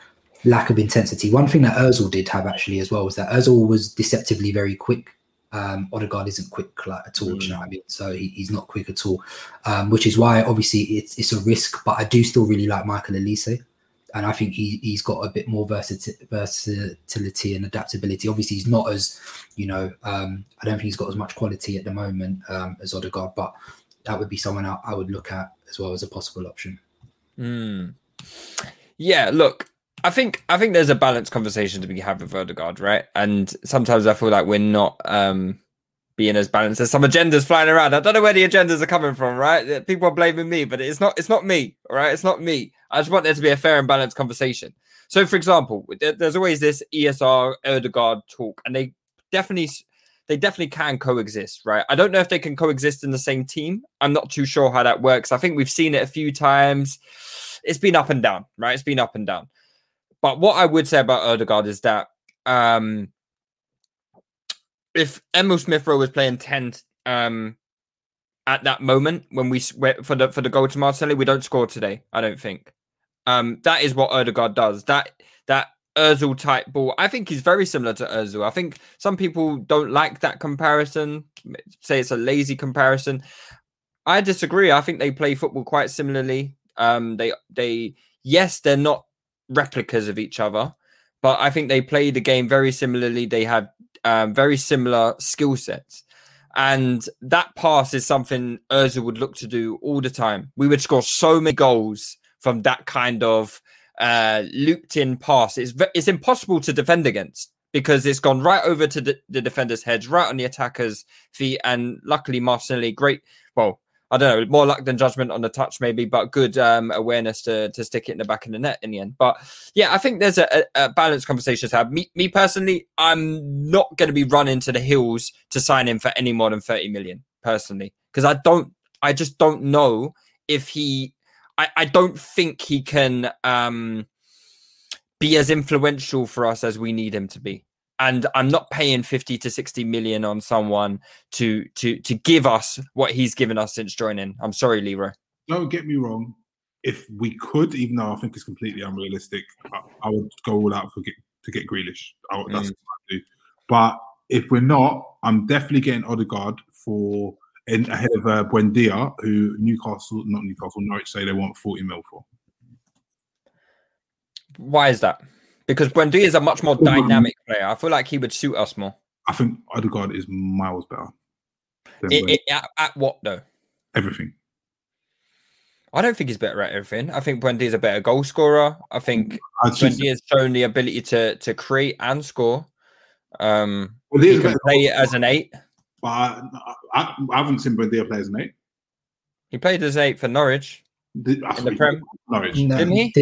lack of intensity. One thing that Özil did have actually as well was that Özil was deceptively very quick. Um, Odegaard isn't quick like, at all. Do you know what I mean? So he, he's not quick at all, um, which is why obviously it's it's a risk. But I do still really like Michael Olise, and I think he he's got a bit more versati- versatility and adaptability. Obviously, he's not as you know. Um, I don't think he's got as much quality at the moment um, as Odegaard, but that would be someone I, I would look at as well as a possible option. Mm. Yeah, look, I think I think there's a balanced conversation to be had with Odegaard, right? And sometimes I feel like we're not um being as balanced. There's some agendas flying around. I don't know where the agendas are coming from, right? People are blaming me, but it's not it's not me, all right? It's not me. I just want there to be a fair and balanced conversation. So, for example, there's always this ESR Odegaard talk, and they definitely they definitely can coexist, right? I don't know if they can coexist in the same team. I'm not too sure how that works. I think we've seen it a few times. It's been up and down, right? It's been up and down. But what I would say about Odegaard is that um, if Emil Smith Rowe was playing 10 um, at that moment when we for the for the goal to Martinelli, we don't score today. I don't think. Um, that is what Odegaard does. That that Özil type ball. I think he's very similar to Özil. I think some people don't like that comparison. Say it's a lazy comparison. I disagree. I think they play football quite similarly. Um, they they yes, they're not replicas of each other, but I think they play the game very similarly. They have um, very similar skill sets. And that pass is something Özil would look to do all the time. We would score so many goals from that kind of uh, looped in pass. It's, it's impossible to defend against because it's gone right over to the, the defender's heads, right on the attacker's feet. And luckily, Martinelli, great. Well, I don't know, more luck than judgment on the touch, maybe, but good um, awareness to to stick it in the back of the net in the end. But yeah, I think there's a, a balanced conversation to have. Me, me personally, I'm not going to be running to the hills to sign him for any more than 30 million, personally, because I don't, I just don't know if he, I, I don't think he can um, be as influential for us as we need him to be and I'm not paying 50 to 60 million on someone to to to give us what he's given us since joining. I'm sorry, Leroy. Don't get me wrong. If we could, even though I think it's completely unrealistic, I, I would go all out for get, to get Grealish. I, that's mm. what I do. But if we're not, I'm definitely getting Odegaard for in, ahead of uh, Buendia, who Newcastle, not Newcastle, Norwich say they want 40 mil for. Why is that? Because Buendia is a much more dynamic player. I feel like he would suit us more. I think Odegaard is miles better. It, it, at, at, what though? Everything. I don't think he's better at everything. I think Buendia is a better goal scorer. I think Buendia has shown the ability to to create and score. Um, well, he can play as an eight. But I, I, I haven't seen Buendia play as an eight. He played as eight for Norwich Did, in the Prem. Norwich, no, didn't he?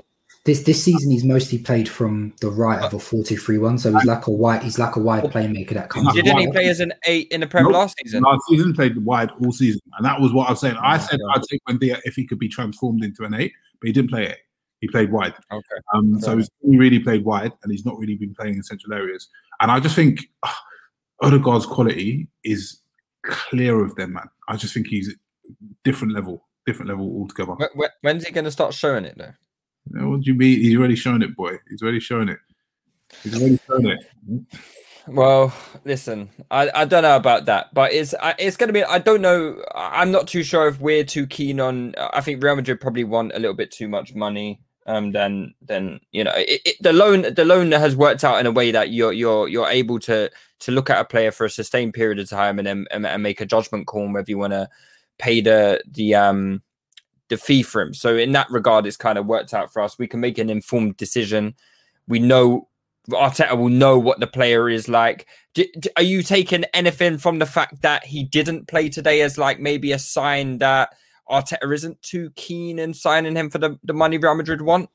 This this season he's mostly played from the right of a 4-2-3-1, so he's like a wide he's like a wide playmaker that comes. Didn't he play as an eight in the Prem nope. last season? Last season played wide all season, and that was what I was saying. I oh, said I'd take Buendia if he could be transformed into an eight, but he didn't play eight. He played wide. Okay. Um, so he's really played wide, and he's not really been playing in central areas. And I just think uh, Odegaard's quality is clear of them, man. I just think he's different level, different level altogether. When's he going to start showing it though? What do you mean? He's already shown it, boy. He's already shown it. He's already shown it. Well, listen, I, I don't know about that, but it's it's going to be. I don't know. I'm not too sure if we're too keen on. I think Real Madrid probably want a little bit too much money. Um, then then you know it, it, the loan the loan has worked out in a way that you're you're you're able to to look at a player for a sustained period of time and then and, and make a judgment call on whether you want to pay the the um the fee for him. So in that regard, it's kind of worked out for us. We can make an informed decision. We know Arteta will know what the player is like. Do, do, are you taking anything from the fact that he didn't play today as like maybe a sign that Arteta isn't too keen in signing him for the, the money Real Madrid want?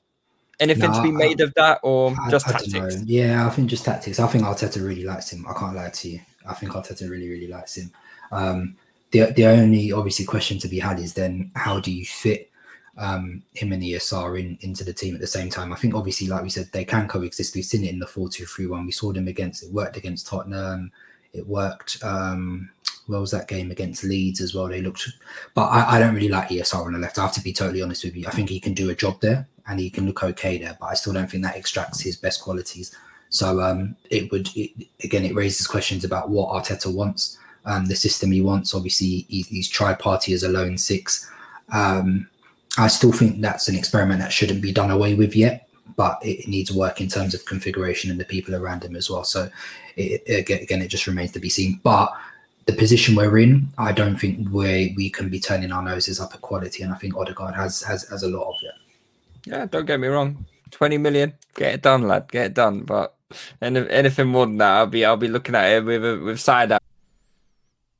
Anything no, to be made I, of that or I, just I tactics? Yeah, I think just tactics. I think Arteta really likes him. I can't lie to you. I think Arteta really, really likes him. Um, the the only obviously question to be had is then how do you fit um, him and ESR in into the team at the same time? I think obviously, like we said, they can coexist. We've seen it in the four two three one. We saw them against it worked against Tottenham. It worked. Um, what was that game against Leeds as well? They looked, but I, I don't really like ESR on the left. I have to be totally honest with you. I think he can do a job there and he can look okay there, but I still don't think that extracts his best qualities. So um, it would it, again, it raises questions about what Arteta wants um, the system he wants. Obviously, he's, he's tried Partey as a lone six. Um, I still think that's an experiment that shouldn't be done away with yet, but it needs work in terms of configuration and the people around him as well. So, it, it, again, it just remains to be seen. But the position we're in, I don't think we we can be turning our noses up at quality, and I think Odegaard has has has a lot of it. Yeah, don't get me wrong. Twenty million, get it done, lad, get it done. But anything more than that, I'll be I'll be looking at it with with side eye.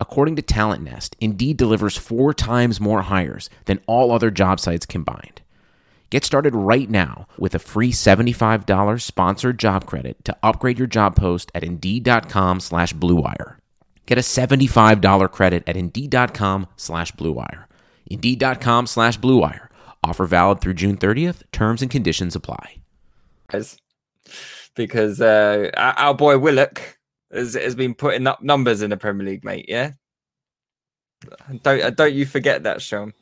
According to Talent Nest, Indeed delivers four times more hires than all other job sites combined. Get started right now with a free $75 sponsored job credit to upgrade your job post at Indeed.com slash BlueWire. Get a $75 credit at Indeed.com slash BlueWire. Indeed.com slash BlueWire. Offer valid through June 30th. Terms and conditions apply. Because uh, our boy Willock has, has been putting up numbers in the Premier League, mate. Yeah. Don't uh, don't you forget that, Sean.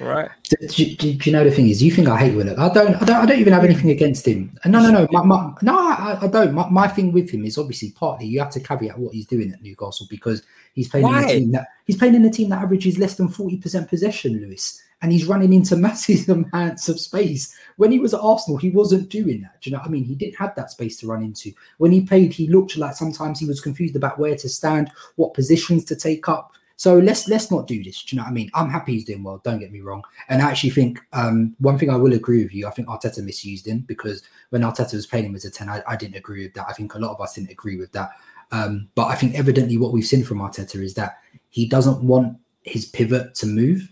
All right. Do, do, do, you know the thing is? You think I hate Willock? I don't. I don't. I don't even have anything against him. Uh, no, no, no. My, my, no, I, I don't. My, my, thing with him is obviously partly you have to caveat what he's doing at Newcastle because he's playing Why? in a team that he's playing in a team that averages less than forty percent possession, Lewis. And he's running into massive amounts of space. When he was at Arsenal, he wasn't doing that. Do you know what I mean? He didn't have that space to run into. When he played, he looked like sometimes he was confused about where to stand, what positions to take up. So let's let's not do this. Do you know what I mean? I'm happy he's doing well. Don't get me wrong. And I actually think um, one thing I will agree with you. I think Arteta misused him because when Arteta was playing him as a ten, I, I didn't agree with that. I think a lot of us didn't agree with that. Um, but I think evidently what we've seen from Arteta is that he doesn't want his pivot to move.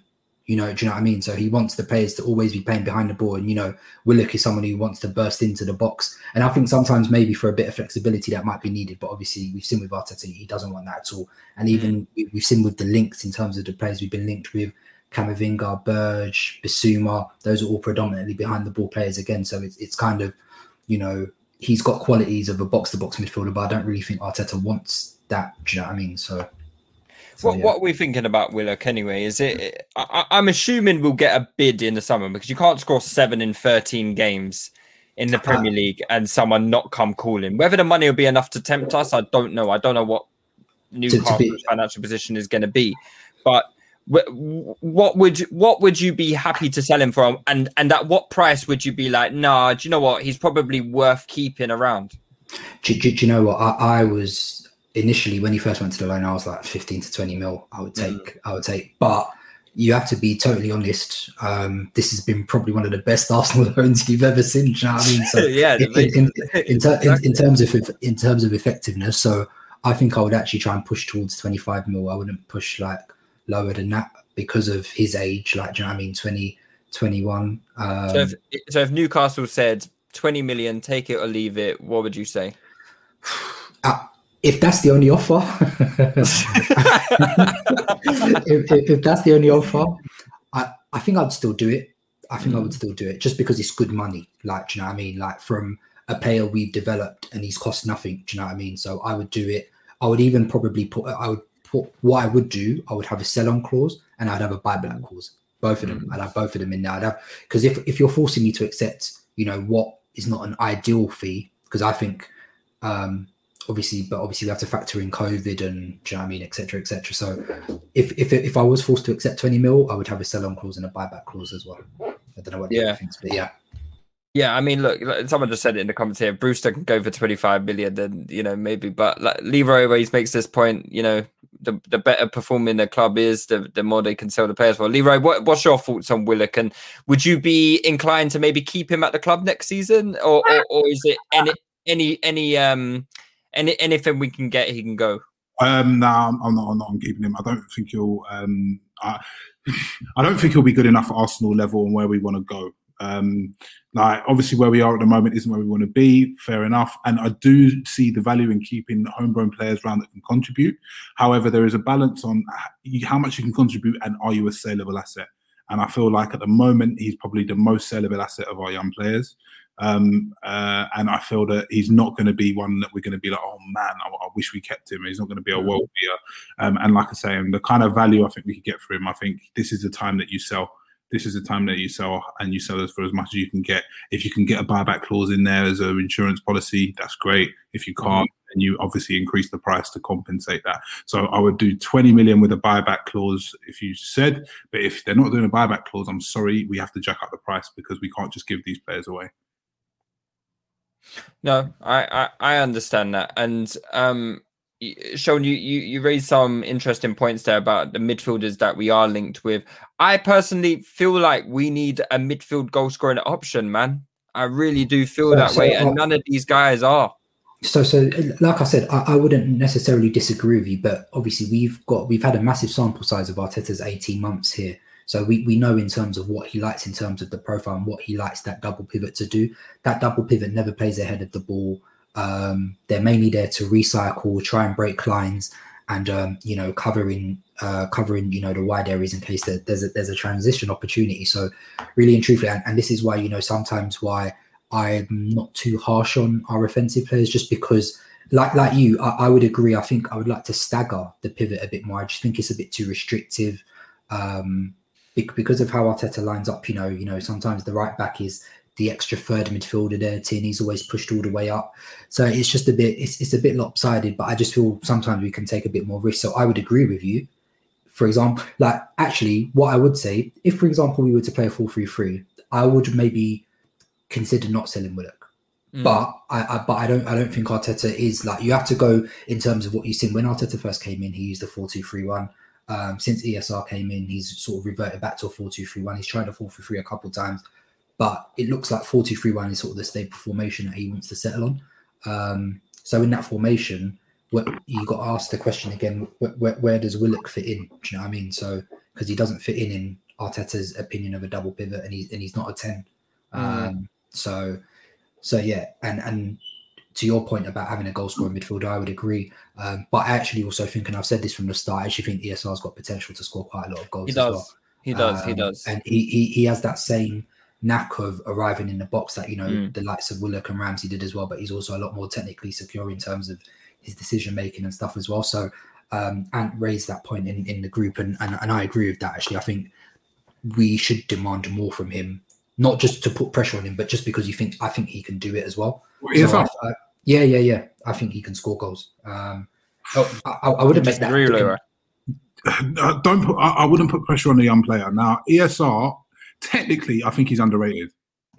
You know, do you know what I mean? So he wants the players to always be playing behind the ball. And, you know, Willock is someone who wants to burst into the box. And I think sometimes maybe for a bit of flexibility that might be needed. But obviously, we've seen with Arteta, he doesn't want that at all. And even mm. we've seen with the links in terms of the players we've been linked with Camavinga, Burge, Bissouma, those are all predominantly behind the ball players again. So it's, it's kind of, you know, he's got qualities of a box to box midfielder, but I don't really think Arteta wants that. Do you know what I mean? So so, what, yeah. what are we thinking about Willock anyway? Is it? I, am assuming we'll get a bid in the summer because you can't score seven in 13 games in the Premier uh, League and someone not come calling. Whether the money will be enough to tempt us, I don't know. I don't know what Newcastle's be, financial position is going to be, but what would what would you be happy to sell him for, and and at what price would you be like, nah? Do you know what? He's probably worth keeping around. Do, do, do you know what I, I was initially when he first went to the loan, I was like 15 to 20 mil. I would take, mm. I would take, but you have to be totally honest. Um, this has been probably one of the best Arsenal loans you've ever seen. You know I mean? So yeah, in, in, in, ter- exactly. in, terms of in terms of effectiveness, so I think I would actually try and push towards 25 mil. I wouldn't push like lower than that because of his age. Like, you know what I mean? 20, 21. Um, so, if, so if Newcastle said 20 million, take it or leave it, what would you say? Uh, if that's the only offer, if, if, if, that's the only offer, I, I think I'd still do it. I think mm. I would mm. still do it just because it's good money. Like, do you know what I mean? Like from a player we've developed and he's cost nothing. Do you know what I mean? So I would do it. I would even probably put, I would put what I would do. I would have a sell on clause and I'd have a buyback mm. clause. Both of them. Mm. I'd have both of them in there. I'd have, because if, if you're forcing me to accept, you know, what is not an ideal fee, because I think, um, obviously, but obviously we have to factor in COVID and you know I mean, etc. etc. So if if if I was forced to accept 20 mil, I would have a sell on clause and a buyback clause as well. I don't know what yeah. thinks, but yeah. Yeah, I mean, look, someone just said it in the comments here. Brewster can go for 25 million, then you know maybe, but like Leroy always makes this point. You know, the the better performing the club is, the the more they can sell the players for. Leroy, what, what's your thoughts on Willock, and would you be inclined to maybe keep him at the club next season, or or, or is it any any any um any anything we can get, he can go. Um, no, I'm, not. I'm not keeping him. I don't think he'll. Um, I, I don't think he'll be good enough at Arsenal level and where we want to go. Um, like obviously where we are at the moment isn't where we want to be. Fair enough, and I do see the value in keeping homegrown players around that can contribute. However, there is a balance on how much you can contribute and are you a saleable asset. And I feel like at the moment he's probably the most saleable asset of our young players. Um, uh, and I feel that he's not going to be one that we're going to be like, oh man, I, I wish we kept him. He's not going to be a world beater. Um, and like I say, and the kind of value I think we could get for him, I think this is the time that you sell. This is the time that you sell, and you sell us for as much as you can get. If you can get a buyback clause in there as an insurance policy, that's great. If you can't, then you obviously increase the price to compensate that. So I would do 20 million with a buyback clause if you said, but if they're not doing a buyback clause, I'm sorry, we have to jack up the price because we can't just give these players away. No, I, I, I understand that, and um, Sean, you, you you raised some interesting points there about the midfielders that we are linked with. I personally feel like we need a midfield goal scoring option, man. I really do feel so, that so, way, and uh, none of these guys are. So, so like I said, I, I, wouldn't necessarily disagree with you, but obviously we've got we've had a massive sample size of Arteta's eighteen months here. So we, we know in terms of what he likes in terms of the profile and what he likes that double pivot to do. That double pivot never plays ahead of the ball. Um, they're mainly there to recycle, try and break lines, and um, you know covering uh, covering you know the wide areas in case that there's a there's a transition opportunity. So really and truthfully, and, and this is why you know sometimes why I'm not too harsh on our offensive players, just because like like you, I, I, would agree. I think I would like to stagger the pivot a bit more. I just think it's a bit too restrictive. Um, because of how Arteta lines up, you know, you know, sometimes the right back is the extra third midfielder there. Tierney's always pushed all the way up, so it's just a bit, it's, it's a bit lopsided. But I just feel sometimes we can take a bit more risk. So I would agree with you for example, like actually, what I would say, if for example we were to play a 4 3 3, I would maybe consider not selling Willock. Mm. But I, I but I don't I don't think Arteta is like you have to go in terms of what you've seen when Arteta first came in, he used the 4 2 3 1. Um, since ESR came in, he's sort of reverted back to a 4 2 3 1. He's tried a 4 3 3 a couple of times, but it looks like 4 2 3 1 is sort of the stable formation that he wants to settle on. Um, so in that formation, what you got asked the question again: where, where, where does Willock fit in? Do you know what I mean? So because he doesn't fit in in Arteta's opinion of a double pivot, and he's and he's not a ten. Um, so so yeah, and and to your point about having a goal scoring midfielder, I would agree. Um, but I actually also think, and I've said this from the start, I actually think ESR's got potential to score quite a lot of goals He as does. well. He does. he Um, does. and he, he he has that same knack of arriving in the box that you know Mm. the likes of Willock and Ramsey did as well. But he's also a lot more technically secure in terms of his decision making and stuff as well. So um, Ant raised that point in, in the group, and, and and I agree with that. Actually, I think we should demand more from him, not just to put pressure on him, but just because you think I think he can do it as well. Well, So ESR, I- I- yeah, yeah, yeah. I think he can score goals. Um, oh, I, I- I would have made that. Disagree, Leroy. Uh, don't put. I, I wouldn't put pressure on a young player. Now, ESR, technically, I think he's underrated.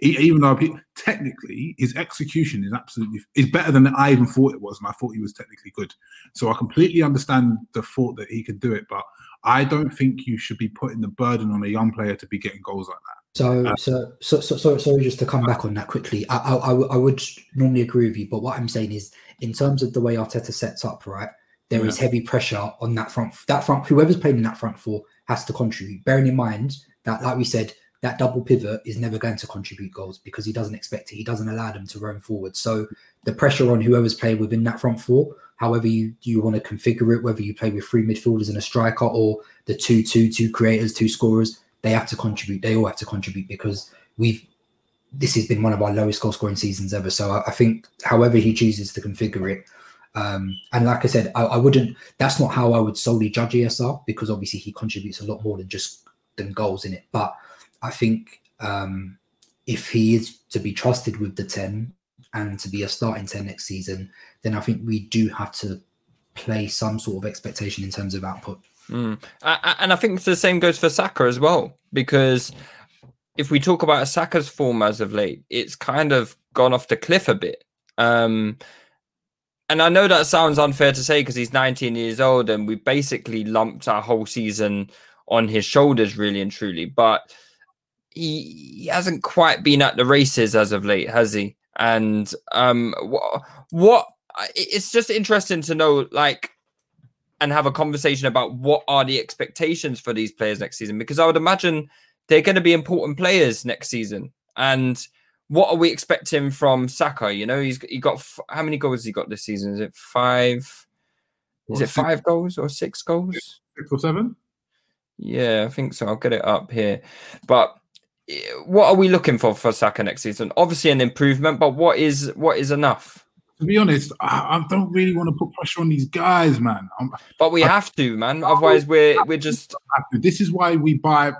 E- even though he, technically his execution is absolutely is better than I even thought it was, and I thought he was technically good. So I completely understand the thought that he could do it, but I don't think you should be putting the burden on a young player to be getting goals like that. So, Uh, so, so, so, so, sorry, just to come back on that quickly. I, I, I, w- I would normally agree with you, but what I'm saying is, in terms of the way Arteta sets up, right, there is heavy pressure on that front. That front, whoever's playing in that front four has to contribute. Bearing in mind that, like we said, that double pivot is never going to contribute goals because he doesn't expect it. He doesn't allow them to roam forward. So the pressure on whoever's playing within that front four, however you you want to configure it, whether you play with three midfielders and a striker or the two two two creators, two scorers, they have to contribute. They all have to contribute because we've this has been one of our lowest goal scoring seasons ever. So I, I think however he chooses to configure it, um, and like I said, I, I wouldn't. That's not how I would solely judge ESR because obviously he contributes a lot more than just than goals in it. But I think um, if he is to be trusted with the ten and to be a starting ten next season, then I think we do have to play some sort of expectation in terms of output. Mm. And I think the same goes for Saka as well, because if we talk about Saka's form as of late, it's kind of gone off the cliff a bit. Um, and I know that sounds unfair to say because he's 19 years old and we basically lumped our whole season on his shoulders, really and truly. But he, he hasn't quite been at the races as of late, has he? And um, what, what it's just interesting to know, like, and have a conversation about what are the expectations for these players next season because I would imagine they're going to be important players next season. And what are we expecting from Saka? You know, he's he got how many goals has he got this season? Is it five? Is it six- five goals or six goals? Six or seven? Yeah, I think so. I'll get it up here. But eh, what are we looking for for Saka next season? Obviously an improvement, but what is what is enough? To be honest, I, I don't really want to put pressure on these guys, man. I'm, But we have to, man. Otherwise, we're we're just. This is why we buy.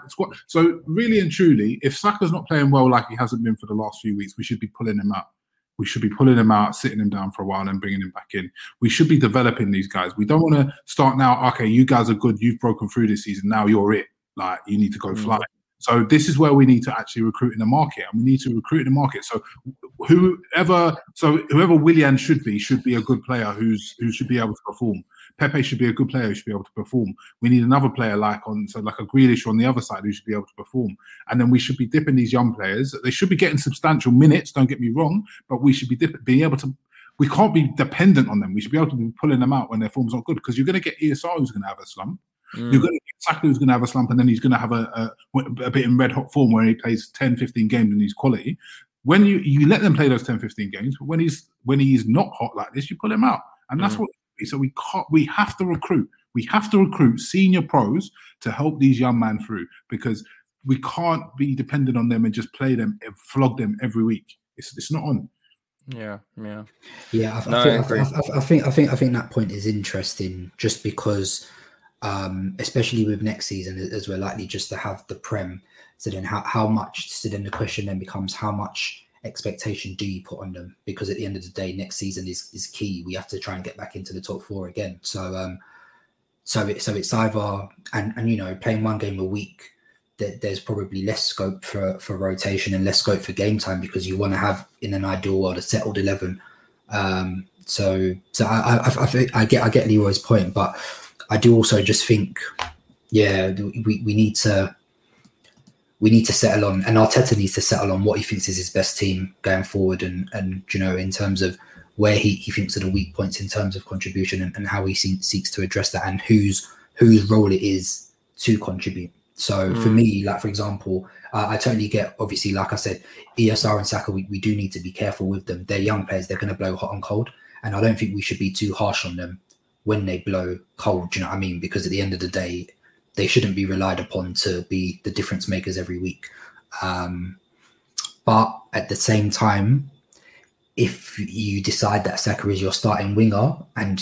So really and truly, if Saka's not playing well like he hasn't been for the last few weeks, we should be pulling him up. We should be pulling him out, sitting him down for a while, and bringing him back in. We should be developing these guys. We don't want to start now. Okay, you guys are good. You've broken through this season. Now you're it. Like you need to go mm. fly. So this is where we need to actually recruit in the market, and we need to recruit in the market. So whoever, so whoever Willian should be, should be a good player who's who should be able to perform. Pepe should be a good player who should be able to perform. We need another player like on so like a Grealish on the other side who should be able to perform. And then we should be dipping these young players. They should be getting substantial minutes. Don't get me wrong, but we should be dip- being able to. We can't be dependent on them. We should be able to be pulling them out when their form's not good because you're going to get ESR who's going to have a slump. You're going to get Saka who's going to have a slump, and then he's going to have a, a, a bit in red hot form where he plays 10, 15 games and he's quality. When you you let them play those 10, 15 games, but when he's when he's not hot like this, you pull him out, and that's Mm. what. So we can't. We have to recruit. We have to recruit senior pros to help these young men through because we can't be dependent on them and just play them and flog them every week. It's it's not on. yeah, yeah. Yeah, I, No, I I, think. I, I, I think I think I think that point is interesting, just because, um, especially with next season, as we're likely just to have the prem. So then, how how much? So then the question then becomes how much expectation do you put on them? Because at the end of the day, next season is is key. We have to try and get back into the top four again. So um, so it, so it's either and and you know playing one game a week That there's probably less scope for for rotation and less scope for game time because you want to have in an ideal world a settled 11 um so so I, I i i get i get leroy's point but i do also just think yeah we, we need to we need to settle on and arteta needs to settle on what he thinks is his best team going forward and and you know in terms of where he, he thinks are the weak points in terms of contribution and, and how he see, seeks to address that and whose whose role it is to contribute. So mm. for me, like for example, uh, I totally get obviously, like I said, ESR and Saka, we, we do need to be careful with them. They're young players, they're going to blow hot and cold. And I don't think we should be too harsh on them when they blow cold. Do you know what I mean? Because at the end of the day, they shouldn't be relied upon to be the difference makers every week. Um, but at the same time, if you decide that Saka is your starting winger and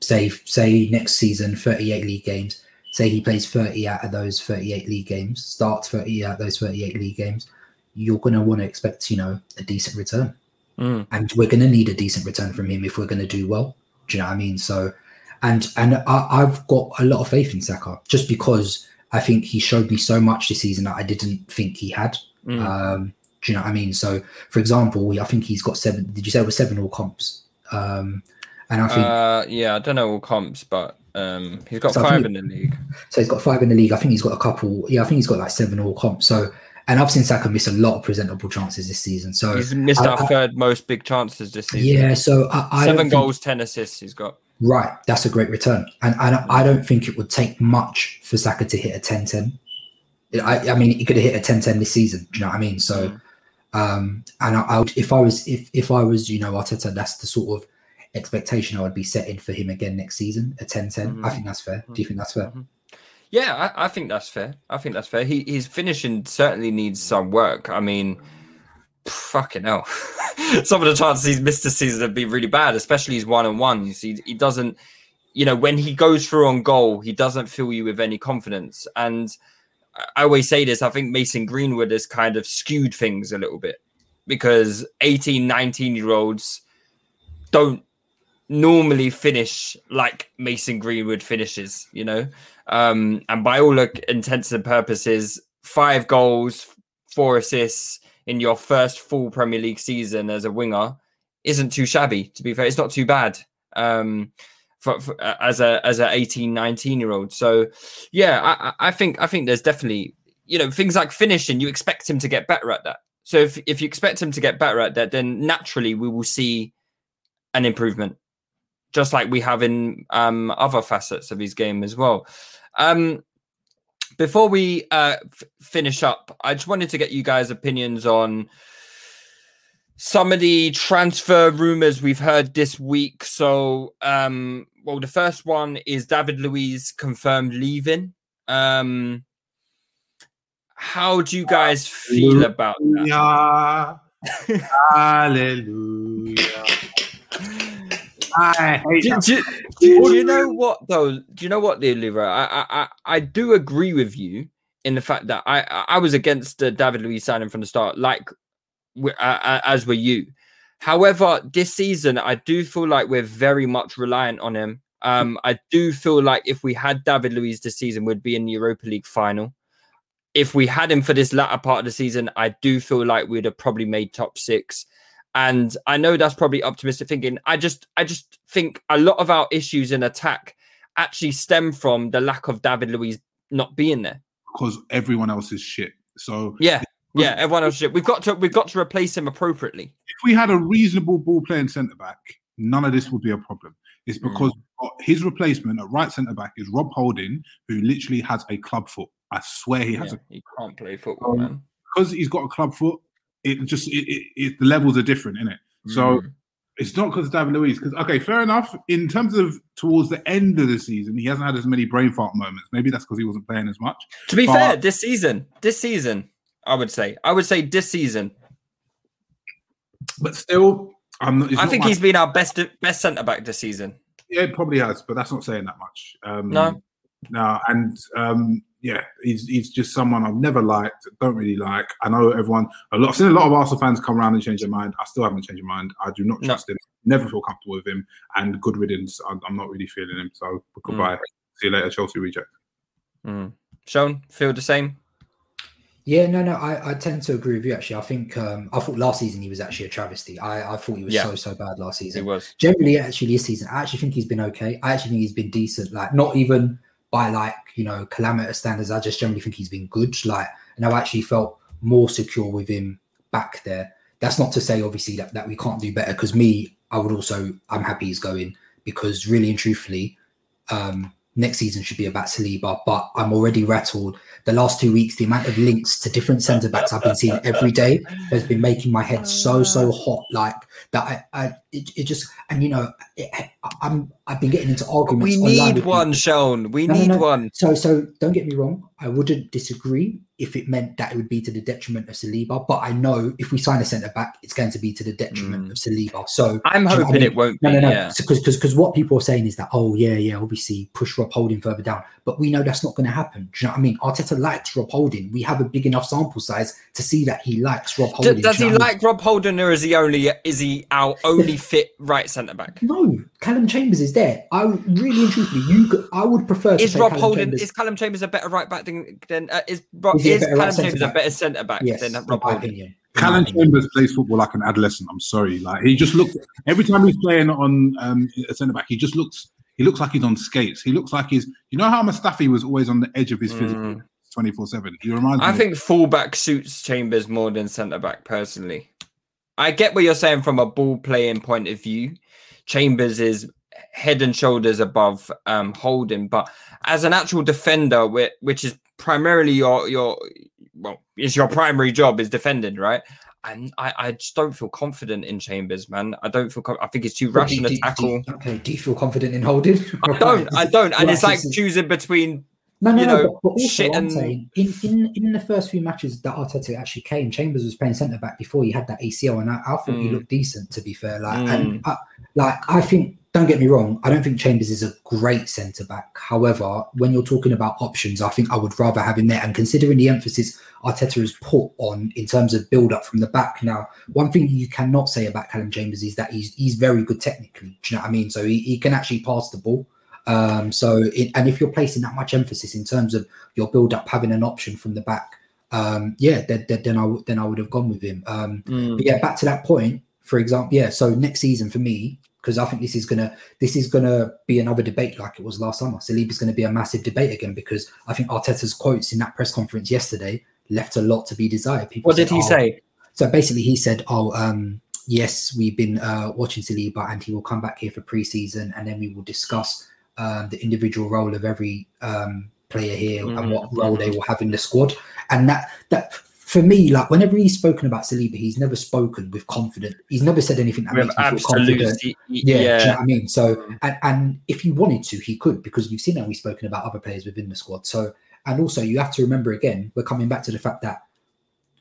say say next season 38 league games, say he plays 30 out of those 38 league games, starts 30 out of those 38 league games, you're going to want to expect, you know, a decent return. Mm. And we're going to need a decent return from him if we're going to do well. Do you know what I mean? So, and and I, have got a lot of faith in Saka just because I think he showed me so much this season that I didn't think he had. Mm. Um, do you know what I mean? So, for example, I think he's got seven. Did you say it was seven all comps? Um, and I think, uh, yeah, I don't know all comps, but um, he's got so five in the league. So he's got five in the league. I think he's got a couple. Yeah, I think he's got like seven all comps. So, and I've seen Saka miss a lot of presentable chances this season. So he's missed I, our I, third most big chances this season. Yeah, so I, seven goals, think, ten assists. He's got. Right, that's a great return, and and I don't think it would take much for Saka to hit a 10-10. I, I mean, he could have hit a 10-10 this season. Do you know what I mean? So. Mm um, and I, I, would, if I was, if if I was, you know, Arteta, that's the sort of expectation I would be setting for him again next season, a 10 10. Mm-hmm. I think that's fair. Do you think that's fair? Mm-hmm. Yeah, I, I, think that's fair. I think that's fair. He, his finishing certainly needs some work. I mean, fucking hell. some of the chances he's missed this season have been really bad, especially his one on ones. He, he doesn't, you know, when he goes through on goal, he doesn't fill you with any confidence. And I always say this, I think Mason Greenwood has kind of skewed things a little bit because 18, 19 year olds don't normally finish like Mason Greenwood finishes, you know? Um, and by all intents and purposes, five goals, four assists in your first full Premier League season as a winger isn't too shabby, to be fair. It's not too bad. Um, for, for, uh, as a as a 18 19 year old so yeah I, I think i think there's definitely you know things like finishing you expect him to get better at that so if, if you expect him to get better at that then naturally we will see an improvement just like we have in um, other facets of his game as well um, before we uh, f- finish up i just wanted to get you guys opinions on some of the transfer rumors we've heard this week. So, um, well, the first one is David Luiz confirmed leaving. Um, how do you guys feel about that? Hallelujah. do, do, do, do, you know what though? Do you know what, Leroy? I, I I do agree with you in the fact that I I was against the David Luiz signing from the start, like uh, as were you. However, this season, I do feel like we're very much reliant on him. Um, I do feel like if we had David Luiz this season, we'd be in the Europa League final. If we had him for this latter part of the season, I do feel like we'd have probably made top six. And I know that's probably optimistic thinking. I just, I just think a lot of our issues in attack actually stem from the lack of David Luiz not being there. Because everyone else is shit. So yeah, yeah, everyone else should. We've got to we've got to replace him appropriately. If we had a reasonable ball playing centre back, none of this would be a problem. It's hmm. because mm. his replacement at right centre back is Rob Holding, who literally has a club foot. I swear he has. Yeah, a, he can't play football, um, man. Because he's got a club foot. It just it, it, it the levels are different, in it. Mm. So hmm. it's not because of David Luiz. Because okay, fair enough. In terms of towards the end of the season, he hasn't had as many brain fart moments. Maybe that's because he wasn't playing as much. To be but, fair, this season, this season, I would say. I would say this season. But still, I'm not, I think my... he's been our best best centre back this season. Yeah, it probably has, but that's not saying that much. Um, no, no, and um, yeah, he's he's just someone I've never liked, don't really like. I know everyone. A lot. I've seen a lot of Arsenal fans come around and change their mind. I still haven't changed my mind. I do not trust no. him. Never feel comfortable with him. And good riddance. I'm, I'm not really feeling him. So goodbye. Mm. See you later, Chelsea reject. Mm. Sean, feel the same? Yeah, no, no, I, I tend to agree with you. Actually, I think um, I thought last season he was actually a travesty. I, I thought he was Yeah. so so bad last season. He was. Generally, actually, this season, I actually think he's been okay. I actually think he's been decent. Like not even by like you know calamitous standards. I just generally think he's been good. Like, and I've actually felt more secure with him back there. That's not to say, obviously, that, that we can't do better. Because me, I would also, I'm happy he's going because really and truthfully, um, next season should be about Saliba. But I'm already rattled. The last two weeks, the amount of links to different centre backs I've been seeing every day has been making my head so so hot. Like that, I, I it, it just and you know, it, I'm I've been getting into arguments. We need one, people. Sean. We No, no, need no. one. So, so don't get me wrong. I wouldn't disagree if it meant that it would be to the detriment of Saliba. But I know if we sign a centre back, it's going to be to the detriment Mm. of Saliba. So I'm do you know I hoping mean? it won't be. no, no, no. Yeah. Because because what people are saying is that oh yeah yeah obviously push Rob Holding further down, but we know that's not going to happen. Do you know what I mean? Arteta likes Rob Holding. We have a big enough sample size to see that he likes Rob Holding. does Do he I mean? like Rob Holding, or is he only is he our only fit right centre back? No, Callum Chambers is there. I really and truthfully, you, could- I would prefer. To Is say Rob Callum Holding Chambers- is Callum Chambers a better right back than, than uh, is Ro- Is a is better right Callum centre Chambers a back? better centre back yes, than in Rob my Holding? opinion. Callum. Chambers plays football like an adolescent. I'm sorry, like he just looks every time he's playing on um, a centre back, he just looks he looks like he's on skates. He looks like he's you know how Mustafi was always on the edge of his physical 24 seven. He reminds me. I of- think fullback suits Chambers more than centre back personally. I get what you're saying from a ball playing point of view. Chambers is head and shoulders above um, Holding, but as an actual defender, which is primarily your your well, is your primary job is defending, right? And I, I just don't feel confident in Chambers, man. I don't feel. Com- I think it's too rash to the do- tackle. okay, do you feel confident in holding? I don't. I don't. And it's like choosing between No, no, you no. but, but also, shit I'm saying in, in in the first few matches that Arteta actually came, Chambers was playing centre back before he had that ACL, and I, I thought he Mm. looked decent. To be fair, like Mm. and I, like I think. Don't get me wrong. I don't think Chambers is a great centre back. However, when you're talking about options, I think I would rather have him there. And considering the emphasis Arteta has put on in terms of build up from the back, now one thing you cannot say about Callum Chambers is that he's he's very good technically. Do you know what I mean? So he, he can actually pass the ball. Um, so, it, and if you're placing that much emphasis in terms of your build up having an option from the back, um, yeah, then, then, I would then I would have gone with him. Um, Mm. but yeah, back to that point. For example, yeah. So next season for me, because I think this is gonna this is gonna be another debate like it was last summer. Saliba's going to be a massive debate again because I think Arteta's quotes in that press conference yesterday left a lot to be desired. People What did he "Oh, say? so basically, he said, "Oh, um, yes, we've been uh, watching Saliba, and he will come back here for preseason, and then we will discuss um, the individual role of every um, player here and Mhm, what role they will have in the squad." And that that for me, like whenever he's spoken about Saliba, he's never spoken with confidence. He's never said anything that With makes me feel confident. Yeah, do you know what I mean? So, and, and if he wanted to, he could because you've seen how we've spoken about other players within the squad. So, and also you have to remember again, we're coming back to the fact that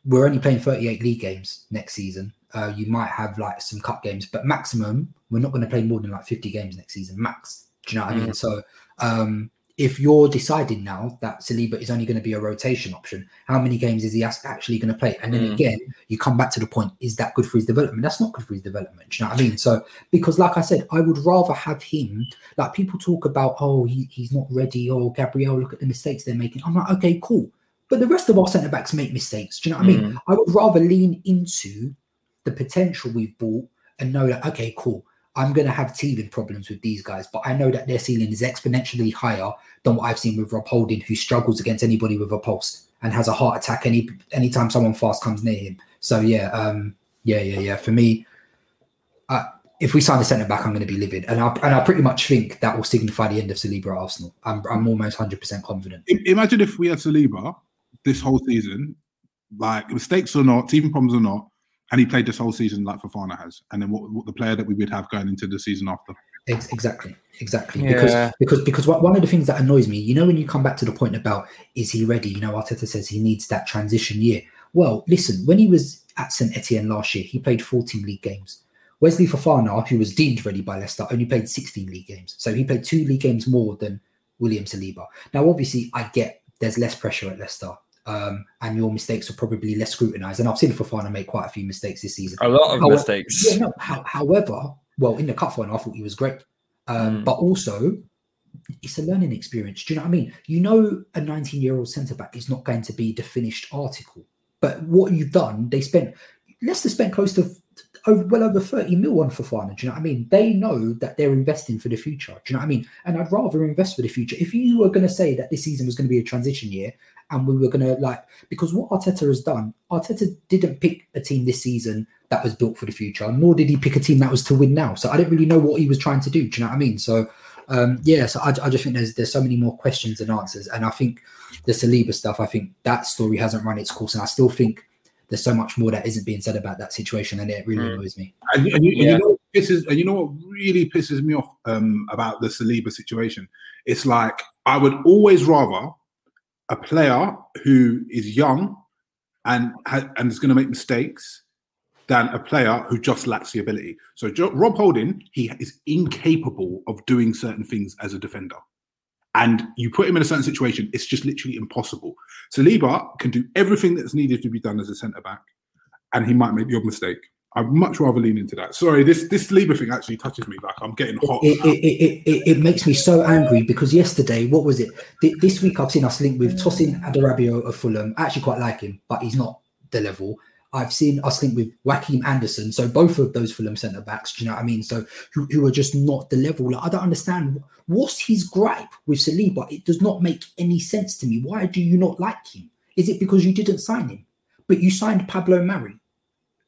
we're only playing 38 league games next season. Uh, you might have like some cup games, but maximum, we're not going to play more than like 50 games next season, max. Do you know what I mean? So, um, if you're deciding now that Saliba is only going to be a rotation option, how many games is he actually going to play? And then Mm. again, you come back to the point: is that good for his development? That's not good for his development. Do you know what I mean? So, because like I said, I would rather have him. Like people talk about, oh, he, he's not ready. Oh, Gabriel, look at the mistakes they're making. I'm like, okay, cool. But the rest of our centre backs make mistakes. Do you know what I mean? I would rather lean into the potential we've bought and know that okay, cool. I'm going to have teething problems with these guys, but I know that their ceiling is exponentially higher than what I've seen with Rob Holding, who struggles against anybody with a pulse and has a heart attack any anytime someone fast comes near him. So yeah, um, yeah, yeah, yeah. For me, uh, if we sign a centre back, I'm going to be livid, and I and I pretty much think that will signify the end of Saliba at Arsenal. I'm I'm almost hundred percent confident. Imagine if we had Saliba this whole season, like mistakes or not, teething problems or not, and he played this whole season like Fofana has, and then what, what the player that we would have going into the season after. Exactly, exactly. Yeah. Because because because what, one of the things that annoys me, you know, when you come back to the point about is he ready? You know, Arteta says he needs that transition year. Well, listen, when he was at St Etienne last year, he played 14 league games. Wesley Fofana, who was deemed ready by Leicester, only played 16 league games. So he played two league games more than William Saliba. Now, obviously, I get there's less pressure at Leicester. Um, and your mistakes are probably less scrutinized. And I've seen Fofana make quite a few mistakes this season. A lot of However- mistakes. Yeah, no. How, however, well, in the cup final, I thought he was great. Um, Mm. But also, it's a learning experience. Do you know what I mean? You know, a 19 year old centre back is not going to be the finished article. But what you've done, they spent Leicester spent close to over, well over 30 mil on Fofana. Do you know what I mean? They know that they're investing for the future. Do you know what I mean? And I'd rather invest for the future. If you were going to say that this season was going to be a transition year and we were going to like, because what Arteta has done, Arteta didn't pick a team this season that was built for the future, nor did he pick a team that was to win now. So I didn't really know what he was trying to do. Do you know what I mean? So um, yeah, so I, I just think there's there's so many more questions than answers, and I think the Saliba stuff, I think that story hasn't run its course, and I still think there's so much more that isn't being said about that situation, and it really Mm. annoys me. And, and you, and you know what pisses, and you know what really pisses me off um, about the Saliba situation? It's like I would always rather a player who is young and ha- and is going to make mistakes than a player who just lacks the ability. So jo- Rob Holding, he is incapable of doing certain things as a defender. And you put him in a certain situation, it's just literally impossible. Saliba can do everything that's needed to be done as a centre back, and he might make the odd mistake. I'd much rather lean into that. Sorry, this this Saliba thing actually touches me. Like I'm getting hot. It, it, it, it, makes me so angry because yesterday, what was it? Th- This week, I've seen us linked with Tosin Adarabioyo of Fulham. I actually quite like him, but he's not the level. I've seen us linked with Joachim Andersen. So both of those Fulham centre backs, do you know what I mean? So who, who are just not the level. Like, I don't understand what's his gripe with Saliba. It does not make any sense to me. Why do you not like him? Is it because you didn't sign him, but you signed Pablo Mari?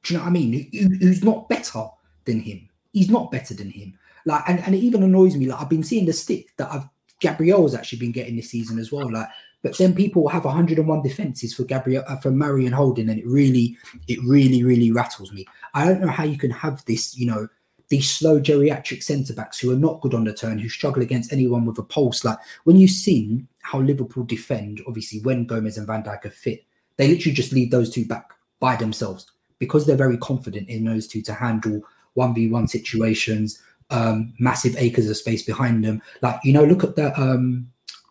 Do you know what I mean? Who- who's not better than him? He's not better than him. Like, and, and it even annoys me. Like, I've been seeing the stick that I've Gabriel's actually been getting this season as well. Like, but then people have 101 defenses for Gabriel uh, for Mari and Holding, and it really, it really, really rattles me. I don't know how you can have this, you know, these slow geriatric centre backs who are not good on the turn, who struggle against anyone with a pulse. Like when you've seen how Liverpool defend, obviously when Gomez and Van Dijk are fit, they literally just leave those two back by themselves because they're very confident in those two to handle 1v1 situations, um, massive acres of space behind them. Like, you know, look at the um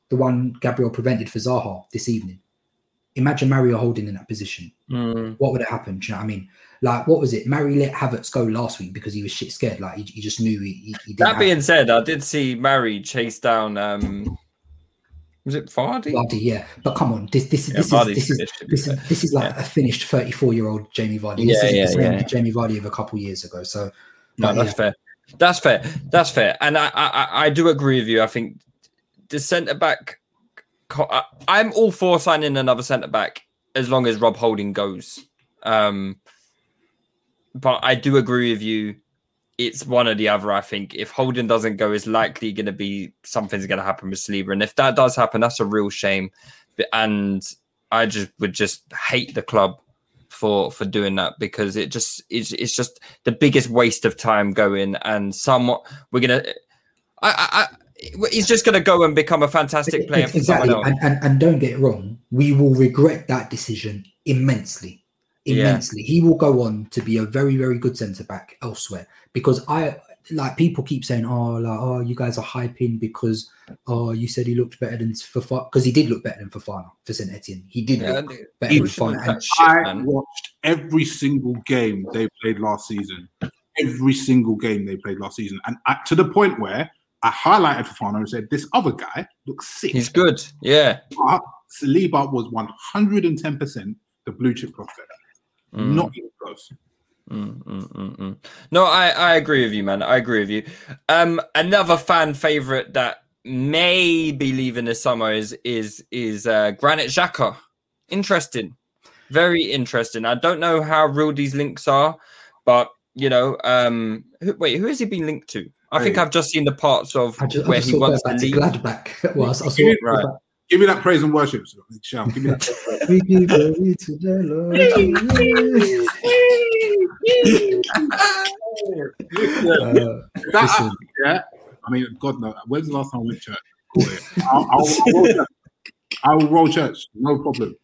the one Gabriel prevented for Zaha this evening. Imagine Mario holding in that position. Mm. What would have happened? Do you know what I mean? Like, what was it? Mari let Havertz go last week because he was shit scared. Like, he, he just knew he, he, That being said, I did see Mari chase down. um Was it Vardy? Vardy, yeah. But come on, this this, Yeah, this, is, this is this is this is like Yeah. a finished 34 year old Jamie Vardy. Yeah, this is yeah, the same yeah. Jamie Vardy of a couple years ago. So No, that's yeah. fair. That's fair. That's fair. And I, I- I do agree with you. I think the centre back. I'm all for signing another centre back as long as Rob Holding goes. Um, but I do agree with you. It's one or the other. I think if Holding doesn't go, it's likely going to be something's going to happen with Saliba, and if that does happen, that's a real shame. And I just would just hate the club for for doing that because it just it's, it's just the biggest waste of time going and somewhat we're gonna I, I he's just gonna go and become a fantastic player for exactly. someone else. And, and and don't get it wrong, we will regret that decision immensely. Yeah. Immensely. He will go on to be a very, very good centre back elsewhere. Because I like people keep saying, Oh, like, oh, you guys are hyping because oh you said he looked better than Fofana because he did look better than Fofana for St Etienne. He did Yeah, look and- better than Push Fofana. And shit, I man. watched every single game they played last season. Every single game they played last season, and I, to the point where I highlighted Fofana and said, "This other guy looks sick." He's good. Yeah. But Saliba was one hundred and ten percent the blue chip prospect. Mm. Not even close. Mm, mm, mm, mm. No, I, I agree with you, man. I agree with you. Um, another fan favorite that may be leaving this summer is is is uh, Granit Xhaka. Interesting, very interesting. I don't know how real these links are, but you know, um, who, wait, who has he been linked to? I think I've just seen the parts of I just, I where just he wants that to back leave. Gladbach. Well, I, I saw Right. Give me that praise and worship, Sham. Give me that. We give glory to the Lord. Uh, That- yeah. I mean, God knows. When's the last time I went to church? I'll, I'll, I'll roll church. I will roll church. No problem.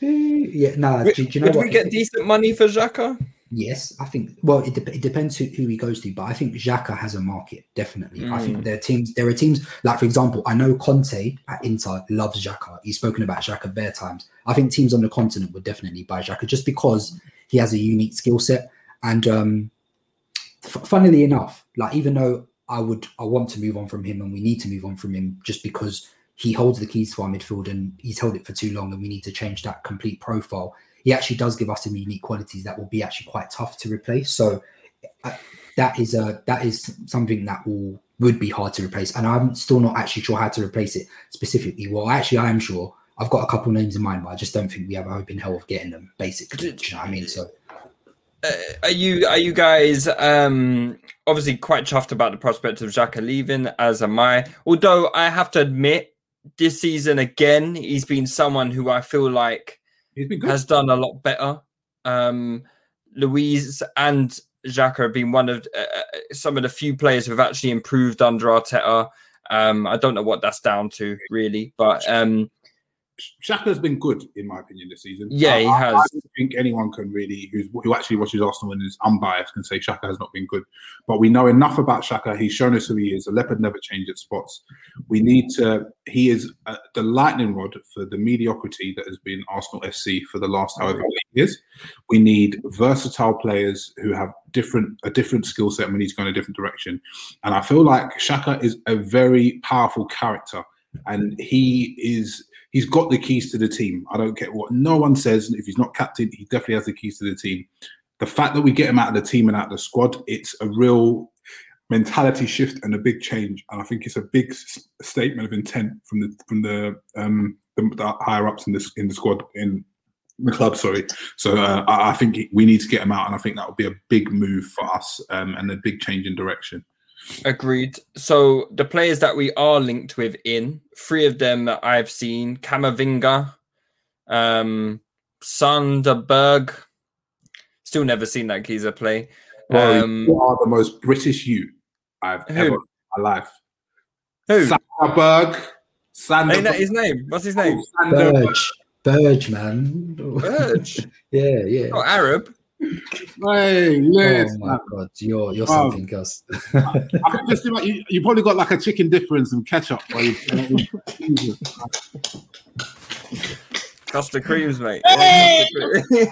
yeah, nah, Would, do, do you know would what? we get decent money for Xhaka? Yes, I think. Well, it, dep it depends who, who he goes to, but I think Xhaka has a market definitely. I Mm. think there are teams. There are teams like, for example, I know Conte at Inter loves Xhaka. He's spoken about Xhaka bare times. I think teams on the continent would definitely buy Xhaka just because he has a unique skill set. And um, f- funnily enough, like even though I would I want to move on from him, and we need to move on from him just because he holds the keys to our midfield and he's held it for too long, and we need to change that complete profile. He actually does give us some unique qualities that will be actually quite tough to replace. So uh, that is a that is something that will would be hard to replace, and I'm still not actually sure how to replace it specifically. Well, actually, I am sure. I've got a couple names in mind, but I just don't think we have a hope in hell of getting them. Basically, Do you know what I mean? So uh, are you are you guys um obviously quite chuffed about the prospect of Xhaka leaving as am I although I have to admit this season again he's been someone who I feel like has done a lot better. Um Luiz and Xhaka have been one of uh, uh, some of the few players who have actually improved under Arteta. Um I don't know what that's down to really but um Xhaka's been good in my opinion this season. Yeah, he I, has. I, don't think anyone can really who's who actually watches Arsenal and is unbiased can say Xhaka has not been good. But we know enough about Xhaka. He's shown us who he is. A leopard never changes spots. We need to. He is uh, the lightning rod for the mediocrity that has been Arsenal FC for the last however many years. We need versatile players who have different a different skill set when he's going in a different direction. And I feel like Xhaka is a very powerful character, and he is he's got the keys to the team. I don't care what no one says. If he's not captain, he definitely has the keys to the team. The fact that we get him out of the team and out of the squad, it's a real mentality shift and a big change. And I think it's a big statement of intent from the from the um the, the higher ups in this in the squad in the club. Sorry. So uh, I, I think we need to get him out, and I think that would be a big move for us um, and a big change in direction. Agreed. So the players that we are linked with in three of them that I've seen: Camavinga, um, Sanderberg. Still never seen that geezer play. Bro, Um, you are the most British you I've Who? ever in my life. who? Sanderberg. Ain't that his name? What's his name? Sanderberg. Burge, Burge, man. Burge. yeah, yeah. Not Arab. Hey, Oh my god, you're you're Oh. something else. I can just like you, you probably got like a chicken dipper and some ketchup. While. Custard creams, mate. Hey! you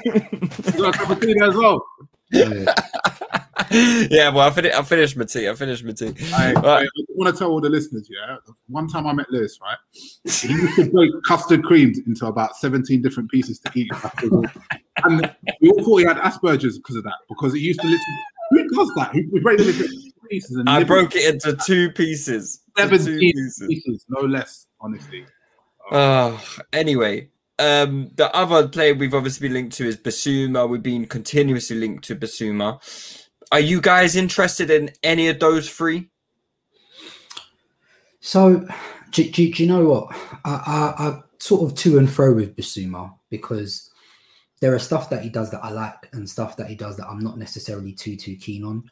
got a cup of tea there as well. Yeah. yeah, well, I finished. I finished my tea. I finished my tea. I. I want to tell all the listeners, yeah. One time I met Lewis, right? He used to break custard creams into about 17 different pieces to eat. And we all thought he had Asperger's because of that, because it used to literally. Who does that? Who we break them into pieces and I broke it into two pieces. To two 17 pieces. pieces, no less, honestly. Oh, anyway, um, the other player we've obviously been linked to is Bissouma. We've been continuously linked to Bissouma. Are you guys interested in any of those three? So, do, do, do you know what? I, I, I sort of to and fro with Bissouma because there are stuff that he does that I like and stuff that he does that I'm not necessarily too too keen on.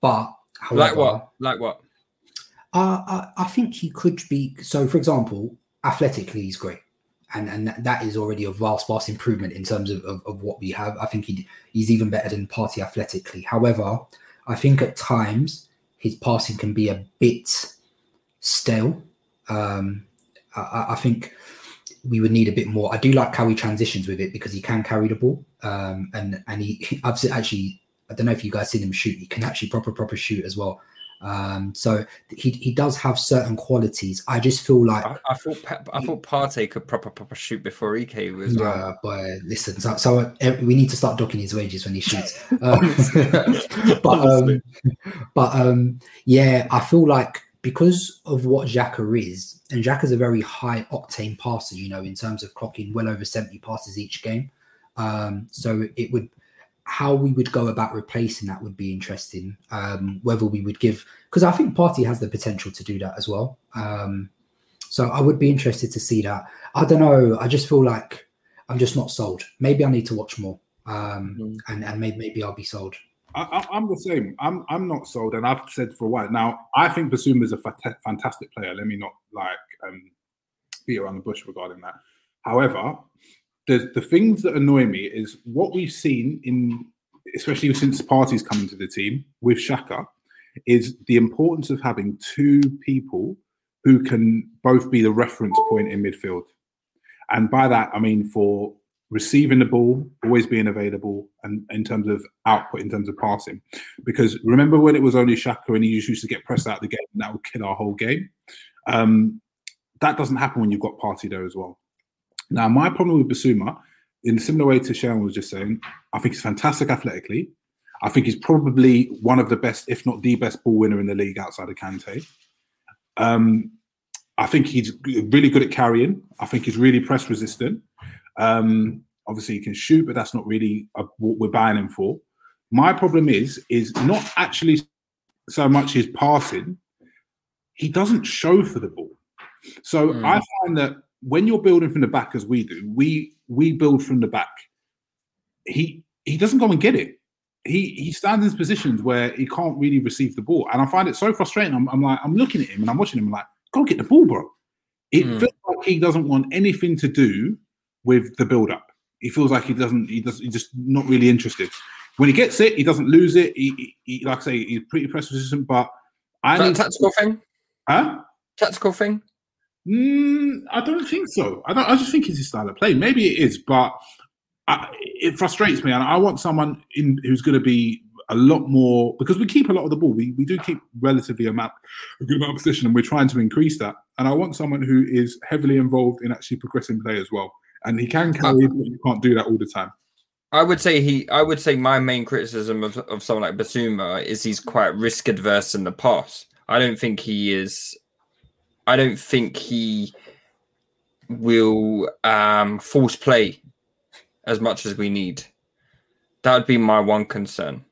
But however, Like what? Like what? Uh, I, I think he could be. So, for example, athletically, he's great. And, and that, is already a vast, vast improvement in terms of, of, of what we have. I think he, he's even better than Partey athletically. However, I think at times his passing can be a bit stale. Um, I- I, I think we would need a bit more. I do like how he transitions with it because he can carry the ball. Um, and and he, I've actually, I don't know if you guys seen him shoot. He can actually proper proper shoot as well. Um, so he he does have certain qualities. I just feel like I, I thought Pep, I thought Partey could proper proper shoot before he came well. uh, but listen, so, so uh, we need to start docking his wages when he shoots. Uh, but um, but um, yeah, I feel like because of what Xhaka is, and Xhaka's a very high octane passer, you know, in terms of clocking well over seventy passes each game. Um, so it would how we would go about replacing that would be interesting. Um, whether we would give because I think Partey has the potential to do that as well. Um, so I would be interested to see that. I don't know. I just feel like I'm just not sold. Maybe I need to watch more, um, Mm. and and maybe, maybe I'll be sold. I, I, I'm the same. I'm I'm not sold, and I've said for a while now. I think Bissouma is a fat- fantastic player. Let me not like um, beat around the bush regarding that. However, the the things that annoy me is what we've seen in, especially since Partey's coming to the team with Xhaka, is the importance of having two people who can both be the reference point in midfield. And by that, I mean for receiving the ball, always being available, and in terms of output, in terms of passing. Because remember when it was only Xhaka and he used to get pressed out of the game, and that would kill our whole game. Um, that doesn't happen when you've got Partey there as well. Now, my problem with Bissouma, in a similar way to Sharon was just saying, I think he's fantastic athletically. I think he's probably one of the best, if not the best, ball winner in the league outside of Kante. Um, I think he's really good at carrying. I think he's really press resistant. Um, obviously, he can shoot, but that's not really a, what we're buying him for. My problem is is not actually so much his passing. He doesn't show for the ball. So Hmm. I find that when you're building from the back, as we do, we we build from the back. He he doesn't go and get it. He he stands in positions where he can't really receive the ball, and I find it so frustrating. I'm, I'm like I'm looking at him and I'm watching him I'm like, go get the ball, bro. It Hmm. feels like he doesn't want anything to do with the build up. He feels like he doesn't. He does. He's just not really interested. When he gets it, he doesn't lose it. He, he, he- like I say, he's pretty press resistant. But I Is that tactical thing? huh? Tactical thing? Mm, I don't think so. I don't. I just think it's his style of play. Maybe it is, but I, it frustrates me. And I want someone in who's going to be a lot more because we keep a lot of the ball. We we do keep relatively amount a good amount of position, and we're trying to increase that. And I want someone who is heavily involved in actually progressing play as well. And he can carry, but you can't do that all the time. I would say he. I would say my main criticism of, of someone like Bissouma is he's quite risk adverse in the pass. I don't think he is. I don't think he will um, force play as much as we need. That would be my one concern.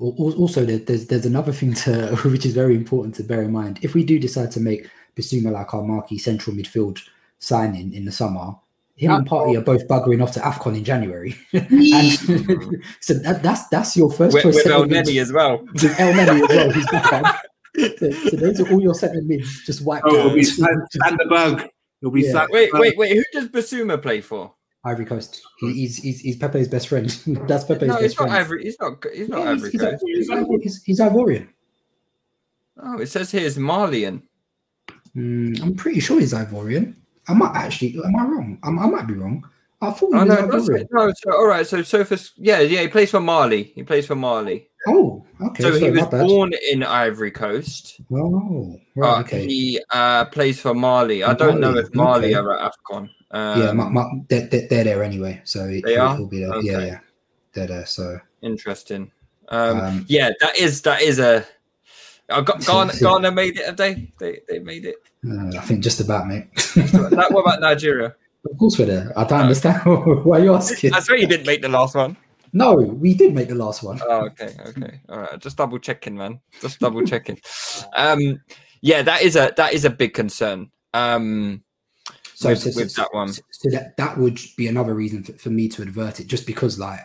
Al- al- Also, there's there's another thing to which is very important to bear in mind. If we do decide to make Bissouma like our marquee central midfield signing in the summer, him and Partey are both buggering off to Afcon in January, and so that, that's that's your first With, choice. with El centre as well. with El as well. Who's back. So, so those are all your centre mids just wiped Oh, it'll out. be Sanderberg. It'll be Yeah. Wait, Sanderberg. wait, wait. Who does Bissouma play for? Ivory Coast. He, he's, he's he's Pepe's best friend. that's Pepe's No, best he's not friend. Ivory. He's not. He's not Yeah, he's, Ivory he's, Coast. he's, he's, he's Ivorian. Oh, it says here is Malian. Mm, I'm pretty sure he's Ivorian. I might actually. Am I wrong? I, I might be wrong. I thought he Oh was no, Ivorian. no. So all right. So Sophus, yeah, yeah. He plays for Mali. He plays for Mali. Oh, okay. so he was born in Ivory Coast. Oh, right. But Okay. he uh, plays for Mali. I don't know if Mali okay. are at Afcon. Um, yeah, my, my, they're, they're, they're there anyway. So it, They he'll, are? he'll be there. Yeah, Okay. yeah. They're there. So interesting. Um, um, yeah, that is that is a. I got Ghana, Ghana made it. Have they? They they made it. uh, I think just about, mate. That, what about Nigeria? of course we're there. I don't understand why you're asking. I swear you didn't make the last one. No, we did make the last one. Oh, okay, okay, all right. Just double checking, man. Just double checking. Um, yeah, that is a that is a big concern. Um, So, with- so, so- that one. so that that would be another reason for, for me to advert it, just because like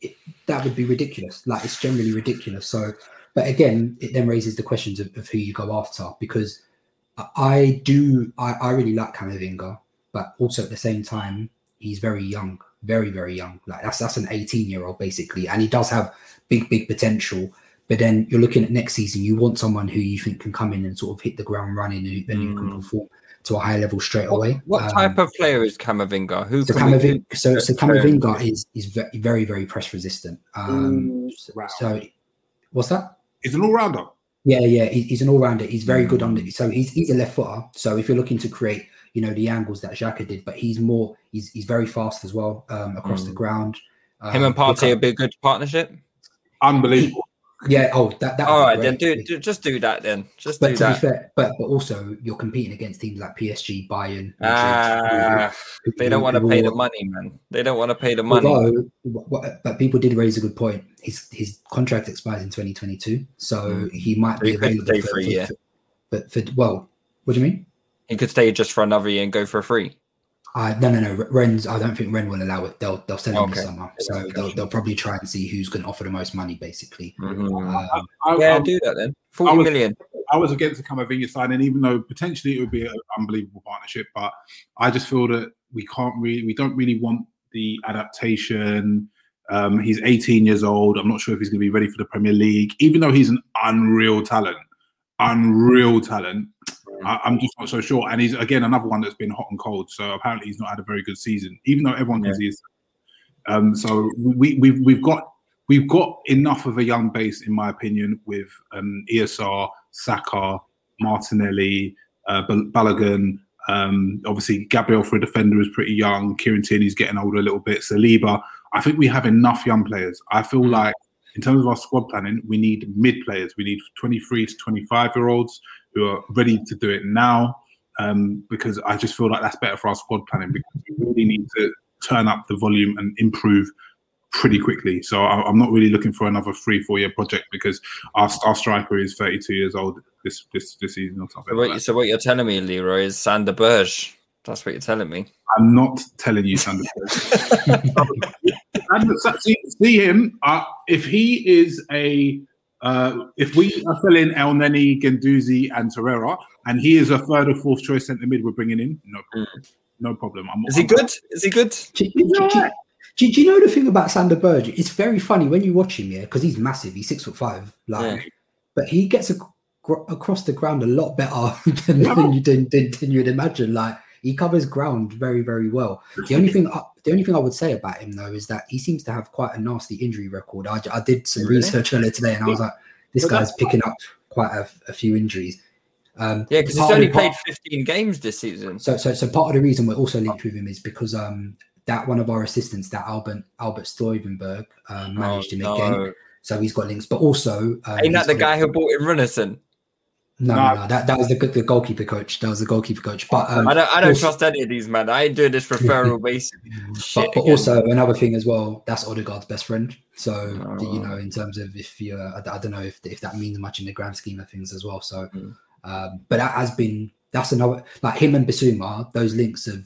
it, that would be ridiculous. Like it's generally ridiculous. So, but again, it then raises the questions of, of who you go after because I- do I, I really like Camavinga, but also at the same time he's very young, very very young. Like that's that's an 18 year old basically, and he does have big big potential. But then you're looking at next season, you want someone who you think can come in and sort of hit the ground running and, and who can Mm. perform to a high level straight away. what Um, type of player is Camavinga? Who so can we- so, so Camavinga is is very very press resistant. Um, so, wow. so what's that? He's an all rounder. Yeah, yeah, he- he's an all rounder. He's very good on it. So he's he's a left footer. So if you're looking to create, you know, the angles that Xhaka did, but he's more he's he's very fast as well um, across the Mm. ground. Um, him and look Partey up- would be a good partnership. Unbelievable. Yeah. Oh, that that. All would right, be then do, do just do that then. Just But do to be that. fair, but but also you're competing against teams like PSG, Bayern. Madrid, Ah, who- they don't want to pay will- the money, man. They don't want to pay the money. Although, wh- wh- but people did raise a good point. His his contract expires in 2022, so Mm. he might So be he available stay for, for a for- year. for- But for well, what do you mean? He could stay just for another year and go for a free. Uh, no, no, no. Rennes. I don't think Ren will allow it. They'll they'll sell him Okay. this summer, so they'll, they'll probably try and see who's going to offer the most money, basically. Mhm. Um, I, Yeah, I, do that then. Forty was- million. I was against the Camavinga signing, even though potentially it would be an unbelievable partnership. But I just feel that we can't really, we don't really want the adaptation. Um, he's 18 years old. I'm not sure if he's going to be ready for the Premier League, even though he's an unreal talent. Unreal talent. I, I'm just not so sure. And he's again another one that's been hot and cold. So apparently he's not had a very good season, even though everyone Yeah. see his Um, so we, we we've got we've got enough of a young base, in my opinion, with um, ESR, Saka, Martinelli, uh, Balogun. Um, obviously, Gabriel for a defender is pretty young. Kieran Tierney's getting older a little bit. Saliba. I think we have enough young players. I feel like in terms of our squad planning, we need mid players. We need 23 to 25 year olds who are ready to do it now. Um, because I just feel like that's better for our squad planning because we really need to turn up the volume and improve pretty quickly. So I, am not really looking for another three, four year project because our, our striker is 32 years old this this this season or something. So what, like so what you're telling me, Leroy, is Sander Berge. That's what you're telling me. I'm not telling you, Sander see, see him. Uh, if he is a uh, if we are selling Elneny, Guendouzi, and Torreira, and he is a third or fourth choice centre mid, we're bringing in. No, problem. No problem. I'm, is he I'm, good? Is he good? Do, do, do, do, you know the thing about Sander Berge? It's very funny when you watch him, yeah, because he's massive. He's six foot five, like, yeah. but he gets a, across the ground a lot better than, yeah. than you than, than, than you'd imagine. Like, he covers ground very, very well. The only thing, I, the only thing I would say about him though is that he seems to have quite a nasty injury record. I, I did some really? research earlier today, and I was like, this guy's picking up quite a, a few injuries. Um, yeah, because he's only played 15 games this season. So, so, so part of the reason we're also linked with him is because um, that one of our assistants, that Albert Albert Stuivenberg, um, managed oh, him again. So he's got links, but also um, ain't that the guy who bought in Runarsson? No, no, no, that, that was the the goalkeeper coach. That was the goalkeeper coach. But um, I don't, I don't also, trust any of these men. I ain't doing this referral based. but, but also another thing as well. That's Odegaard's best friend. So oh. you know, in terms of if you, uh, I, I, don't know if if that means much in the grand scheme of things as well. So, mm. um, but that has been that's another like him and Bissouma. Those links have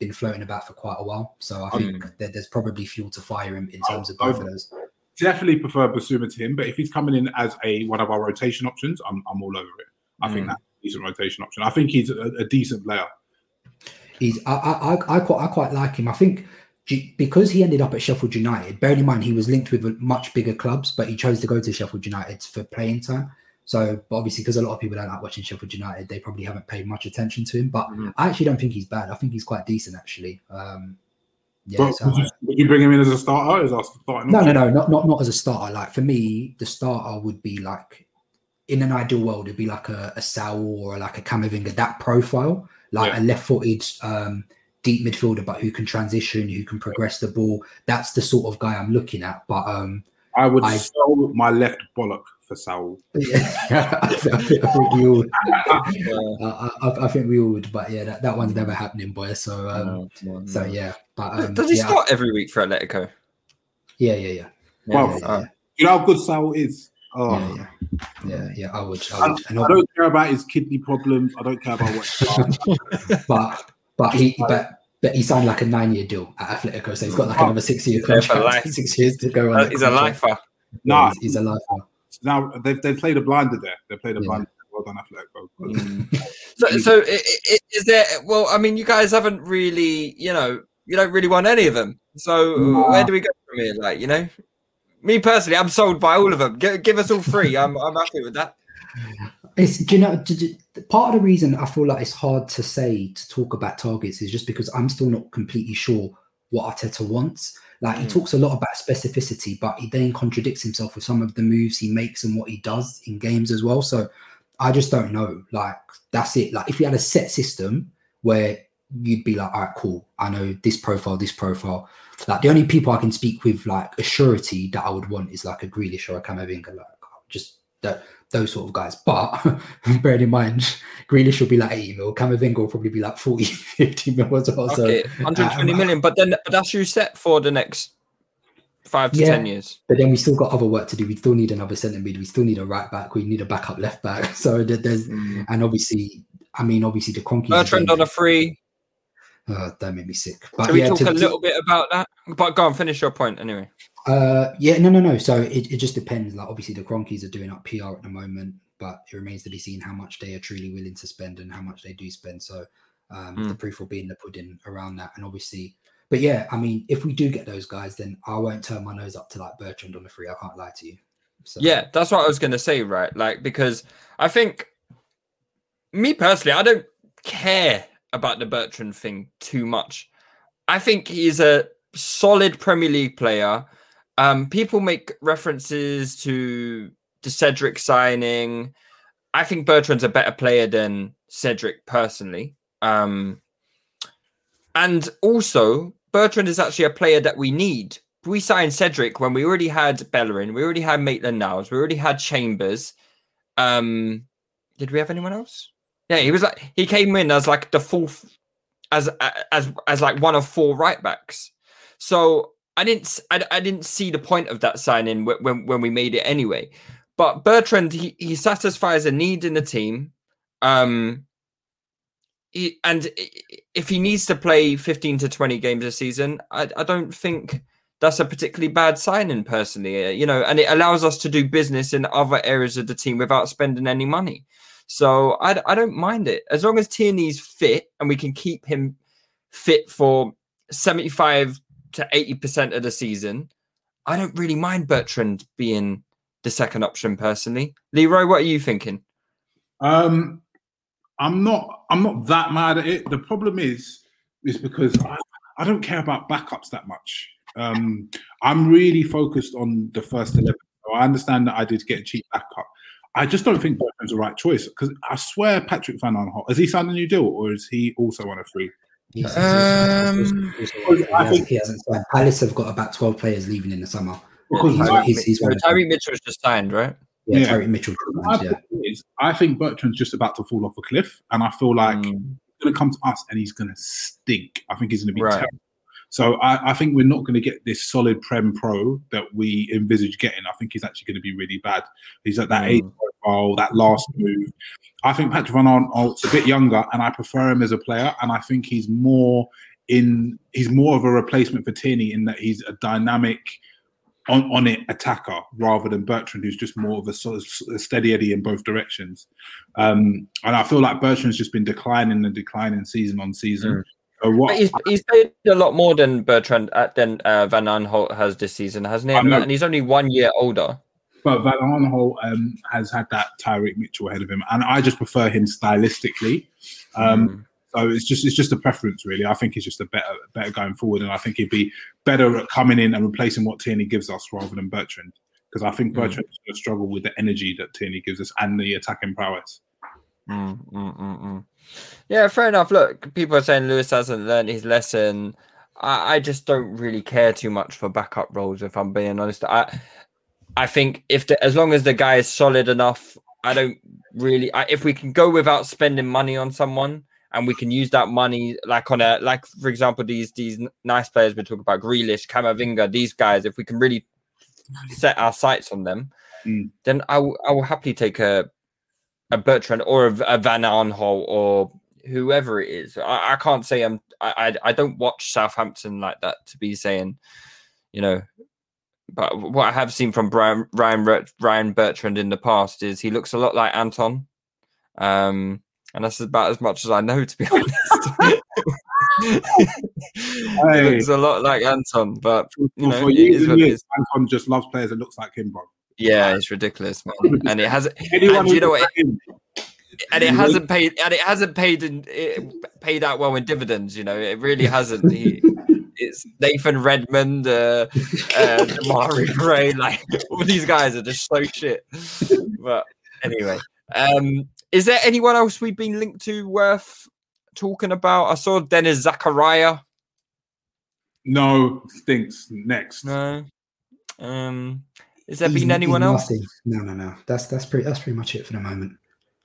been floating about for quite a while. So I think um, that there's probably fuel to fire him in terms of both of those definitely prefer Bissouma to him, but if he's coming in as a one of our rotation options, I'm, I'm all over it. I mm. think that's a decent rotation option. I think he's a, a decent player. He's I, I I quite I quite like him. I think because he ended up at Sheffield United. Bearing in mind he was linked with much bigger clubs, but he chose to go to Sheffield United for playing time. So, but obviously, because a lot of people don't like watching Sheffield United, they probably haven't paid much attention to him. But mm. I actually don't think he's bad. I think he's quite decent, actually. Um, yeah, so would, you, would, you, bring him in as a starter? As starting no, no, no, not, not not as a starter. Like for me, the starter would be like in an ideal world, it'd be like a, a Saul or like a Camavinga, that profile, like yeah. a left-footed um, deep midfielder, but who can transition, who can progress the ball. That's the sort of guy I'm looking at. But um, I would I, sell my left bollock for Saul. Yeah, I, think, I, think, we would. I, I, think we would, but yeah, that, that one's never happening, boy. So, um, no, no, no. so yeah. But um, does he yeah, start every week for Atletico? Yeah, yeah, yeah. Well, yeah, yeah, yeah. you know how good Saul is. Oh. Yeah, yeah, yeah, yeah. I would. I, would. I, I don't care about his kidney problems. I don't care about what. but but he but but he signed like a nine-year deal at Atletico, so he's got like another six-year contract, six years to go. On he's a lifer. No, he's, he's, a lifer. Now they've they played a blinder there. They played a yeah. blinder. Well done, Atletico. Mm. so, so is there? Well, I mean, you guys haven't really, you know, you don't really want any of them. So nah. where do we go from here? Like, you know, me personally, I'm sold by all of them. Give, give us all three. I'm, I'm happy with that. It's, do you know, part of the reason I feel like it's hard to say to talk about targets is just because I'm still not completely sure what Arteta wants. Like he mm. talks a lot about specificity, but he then contradicts himself with some of the moves he makes and what he does in games as well. So I just don't know. Like that's it. Like if you had a set system where you'd be like, all right, cool. I know this profile, this profile. Like the only people I can speak with like a surety that I would want is like a Grealish or a Camavinga, like just that those sort of guys. But bearing in mind, Grealish will be like 80 mil, Camavinga will probably be like 40, 50 mil as well. Okay, so, 120 um, million. But then that's you set for the next five to yeah, 10 years. But then we still got other work to do. We still need another centre mid. We still need a right back. We need a backup left back. So there's, mm. and obviously, I mean, obviously the Kroenke. Bertrand on a free. Uh, that made me sick. But Can yeah, we talk to, a little bit about that? But go on, finish your point anyway. Uh, yeah, no, no, no. So it, it just depends. Like obviously the Kroenkes are doing up PR at the moment, but it remains to be seen how much they are truly willing to spend and how much they do spend. So um, mm. the proof will be in the pudding around that. And obviously, but yeah, I mean, if we do get those guys, then I won't turn my nose up to like Bertrand on the free. I can't lie to you. So. Yeah, that's what I was gonna say, right? Like because I think me personally, I don't care about the Bertrand thing too much. I think he's a solid Premier League player. Um, people make references to the Cedric signing. I think Bertrand's a better player than Cedric personally. Um, and also, Bertrand is actually a player that we need. We signed Cedric when we already had Bellerin, we already had Maitland Niles, we already had Chambers. Um, did we have anyone else? Yeah, he was like he came in as like the fourth, as as as like one of four right backs. So I didn't I, I didn't see the point of that signing when when we made it anyway. But Bertrand he, he satisfies a need in the team. Um, he, and if he needs to play 15 to 20 games a season, I, I don't think that's a particularly bad signing personally, uh, you know, and it allows us to do business in other areas of the team without spending any money. So I, I don't mind it as long as Tierney's fit and we can keep him fit for 75 to 80% of the season. I don't really mind Bertrand being the second option personally. Leroy, what are you thinking? Um, I'm not. I'm not that mad at it. The problem is, is because I, I don't care about backups that much. Um, I'm really focused on the first eleven. So I understand that I did get a cheap backup. I just don't think Bertrand's the right choice because I swear Patrick Van Aanholt has he signed a new deal or is he also on a free? Um, I think he hasn't signed. Palace have got about twelve players leaving in the summer. Because he's, he's, he's Tyrick Mitchell's just signed, right? Yeah, yeah. Tyrick Mitchell. Yeah. Is, I think Bertrand's just about to fall off a cliff, and I feel like mm. he's going to come to us and he's going to stink. I think he's going to be right. terrible. So I, I, think we're not going to get this solid Prem Pro that we envisage getting. I think he's actually going to be really bad. He's at that mm. age profile, that last move. I think Patrick Van Aanholt's a bit younger, and I prefer him as a player. And I think he's more in. He's more of a replacement for Tierney in that he's a dynamic on, on it attacker rather than Bertrand, who's just more of a sort of steady Eddie in both directions. Um, and I feel like Bertrand's just been declining and declining season on season. Mm. So what, he's, he's paid a lot more than Bertrand uh, than uh, Van Aanholt has this season, hasn't he? And he's only one year older. But Van um, has had that Tyrick Mitchell ahead of him, and I just prefer him stylistically. Um, mm. So it's just it's just a preference, really. I think he's just a better better going forward, and I think he'd be better at coming in and replacing what Tierney gives us rather than Bertrand, because I think mm. Bertrand mm. going to struggle with the energy that Tierney gives us and the attacking prowess. Mm, mm, yeah, fair enough. Look, people are saying Lewis hasn't learned his lesson. I, I just don't really care too much for backup roles, if I'm being honest. I I think if the, as long as the guy is solid enough, I don't really. I, if we can go without spending money on someone, and we can use that money like on a like for example these these nice players we talk about Grealish, Camavinga, these guys. If we can really set our sights on them, mm. then I will I will happily take a a Bertrand or a, a Van Aanholt or whoever it is. I, I can't say I'm I, I I don't watch Southampton like that to be saying, you know. But what I have seen from Brian Ryan Ryan Bertrand in the past is he looks a lot like Anton. Um, and that's about as much as I know, to be honest. hey. looks a lot like Anton, but you know, for years and years, Anton just loves players that looks like him, bro. Yeah, it's ridiculous, man. And it has. Anyone you know what? and it hasn't paid, and it hasn't paid in, it paid out well in dividends. You know, it really hasn't. He, it's Nathan Redmond, uh, uh, Mari Ray, like all these guys are just so shit. But anyway, um, is there anyone else we've been linked to worth talking about? I saw Denis Zakaria. No, stinks. Next. No. Um, has there he's, been anyone else? No, no, no. That's that's pretty that's pretty much it for the moment.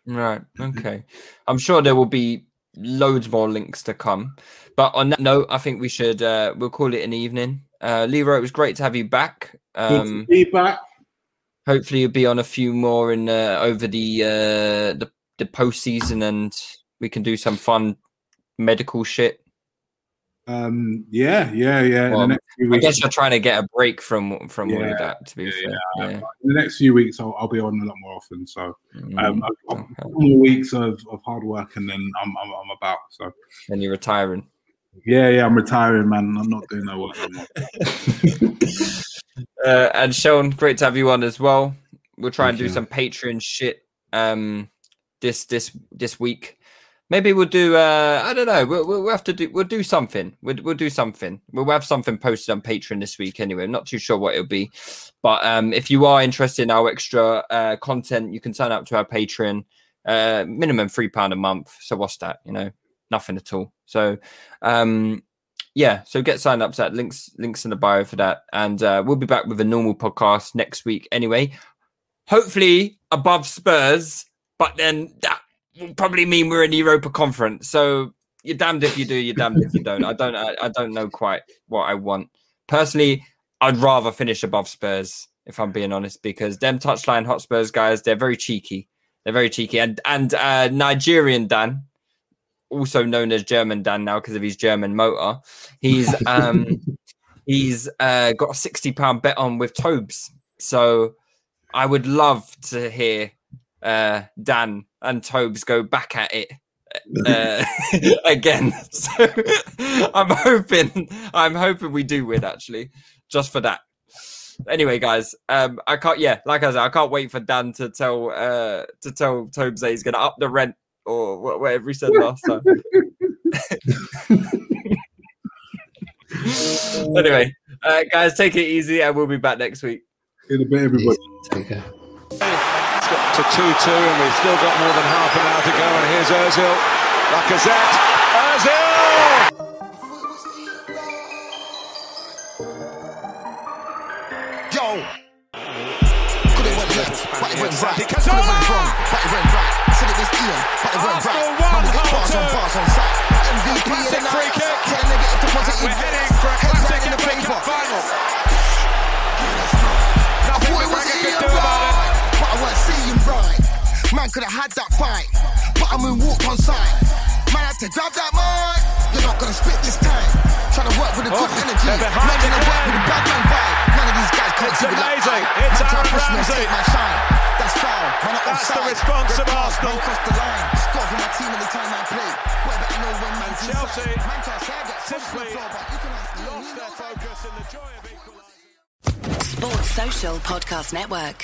Right. Okay. I'm sure there will be loads more links to come. But on that note, I think we should uh we'll call it an evening. Uh Leroy, it was great to have you back. Um be back. Hopefully you'll be on a few more in uh, over the uh the the postseason and we can do some fun medical shit. Um, yeah, yeah, yeah. Well, I guess you're trying to get a break from from yeah, all of that. To be yeah, fair, yeah. in the next few weeks, I'll, I'll, be on a lot more often. So, mm, um, okay. more weeks of, of hard work, and then I'm, I'm, I'm about. So, and you're retiring. Yeah, yeah, I'm retiring, man. I'm not doing no work uh, and Sean, great to have you on as well. We'll try Thank and do you. some Patreon shit. Um, this this this week. Maybe we'll do. Uh, I don't know. We'll, we'll have to do. We'll do something. We'll, we'll do something. We'll have something posted on Patreon this week. Anyway, I'm not too sure what it'll be, but um, if you are interested in our extra uh, content, you can sign up to our Patreon. Uh, minimum three pound a month. So what's that? You know, nothing at all. So, um, yeah. So get signed up to that. Links links in the bio for that, and uh, we'll be back with a normal podcast next week. Anyway, hopefully above Spurs, but then that will probably mean we're in Europa Conference. So you're damned if you do, you're damned if you don't. I don't, I, I don't know quite what I want personally. I'd rather finish above Spurs if I'm being honest, because them touchline Hotspurs guys, they're very cheeky. They're very cheeky, and and uh, Nigerian Dan, also known as German Dan now because of his German motor, he's um he's uh, got a sixty pound bet on with Tobes. So I would love to hear uh, Dan and Tobes go back at it uh, again. So I'm hoping, I'm hoping we do win actually, just for that. Anyway, guys, um, I can't. Yeah, like I said, I can't wait for Dan to tell uh, to tell Tobes that he's going to up the rent or whatever he said last time. anyway, uh, guys, take it easy, and we'll be back next week. In a bit, everybody. Take care. To 2 2, and we've still got more than half an hour to go. And here's Özil. Lacazette. Özil! Yo. Could it went left, but it went right. Could it went wrong, but it went right. Said it was Ian, but it went right. We get bars on bars on. MVP of the. Tell a negative positive. We're heading Man could have had that fight, but I moonwalked on sight. Man had to grab that mic. You're not gonna spit this time. Trying to work with a good Oh, energy. they're Man behind gonna work with a bad man vibe. None of these guys can't It's do it like amazing. It's Man try Aaron push me Ramsey. my shine. That's foul. Man are That's the response Red of card, Arsenal. Man crossed the line. Score for my team anytime I play. Boy, better know when man's Chelsea inside. Man can't say I get pushed simply the floor, but you can ask Lost their focus in the joy of equalising. Sports Social Podcast Network.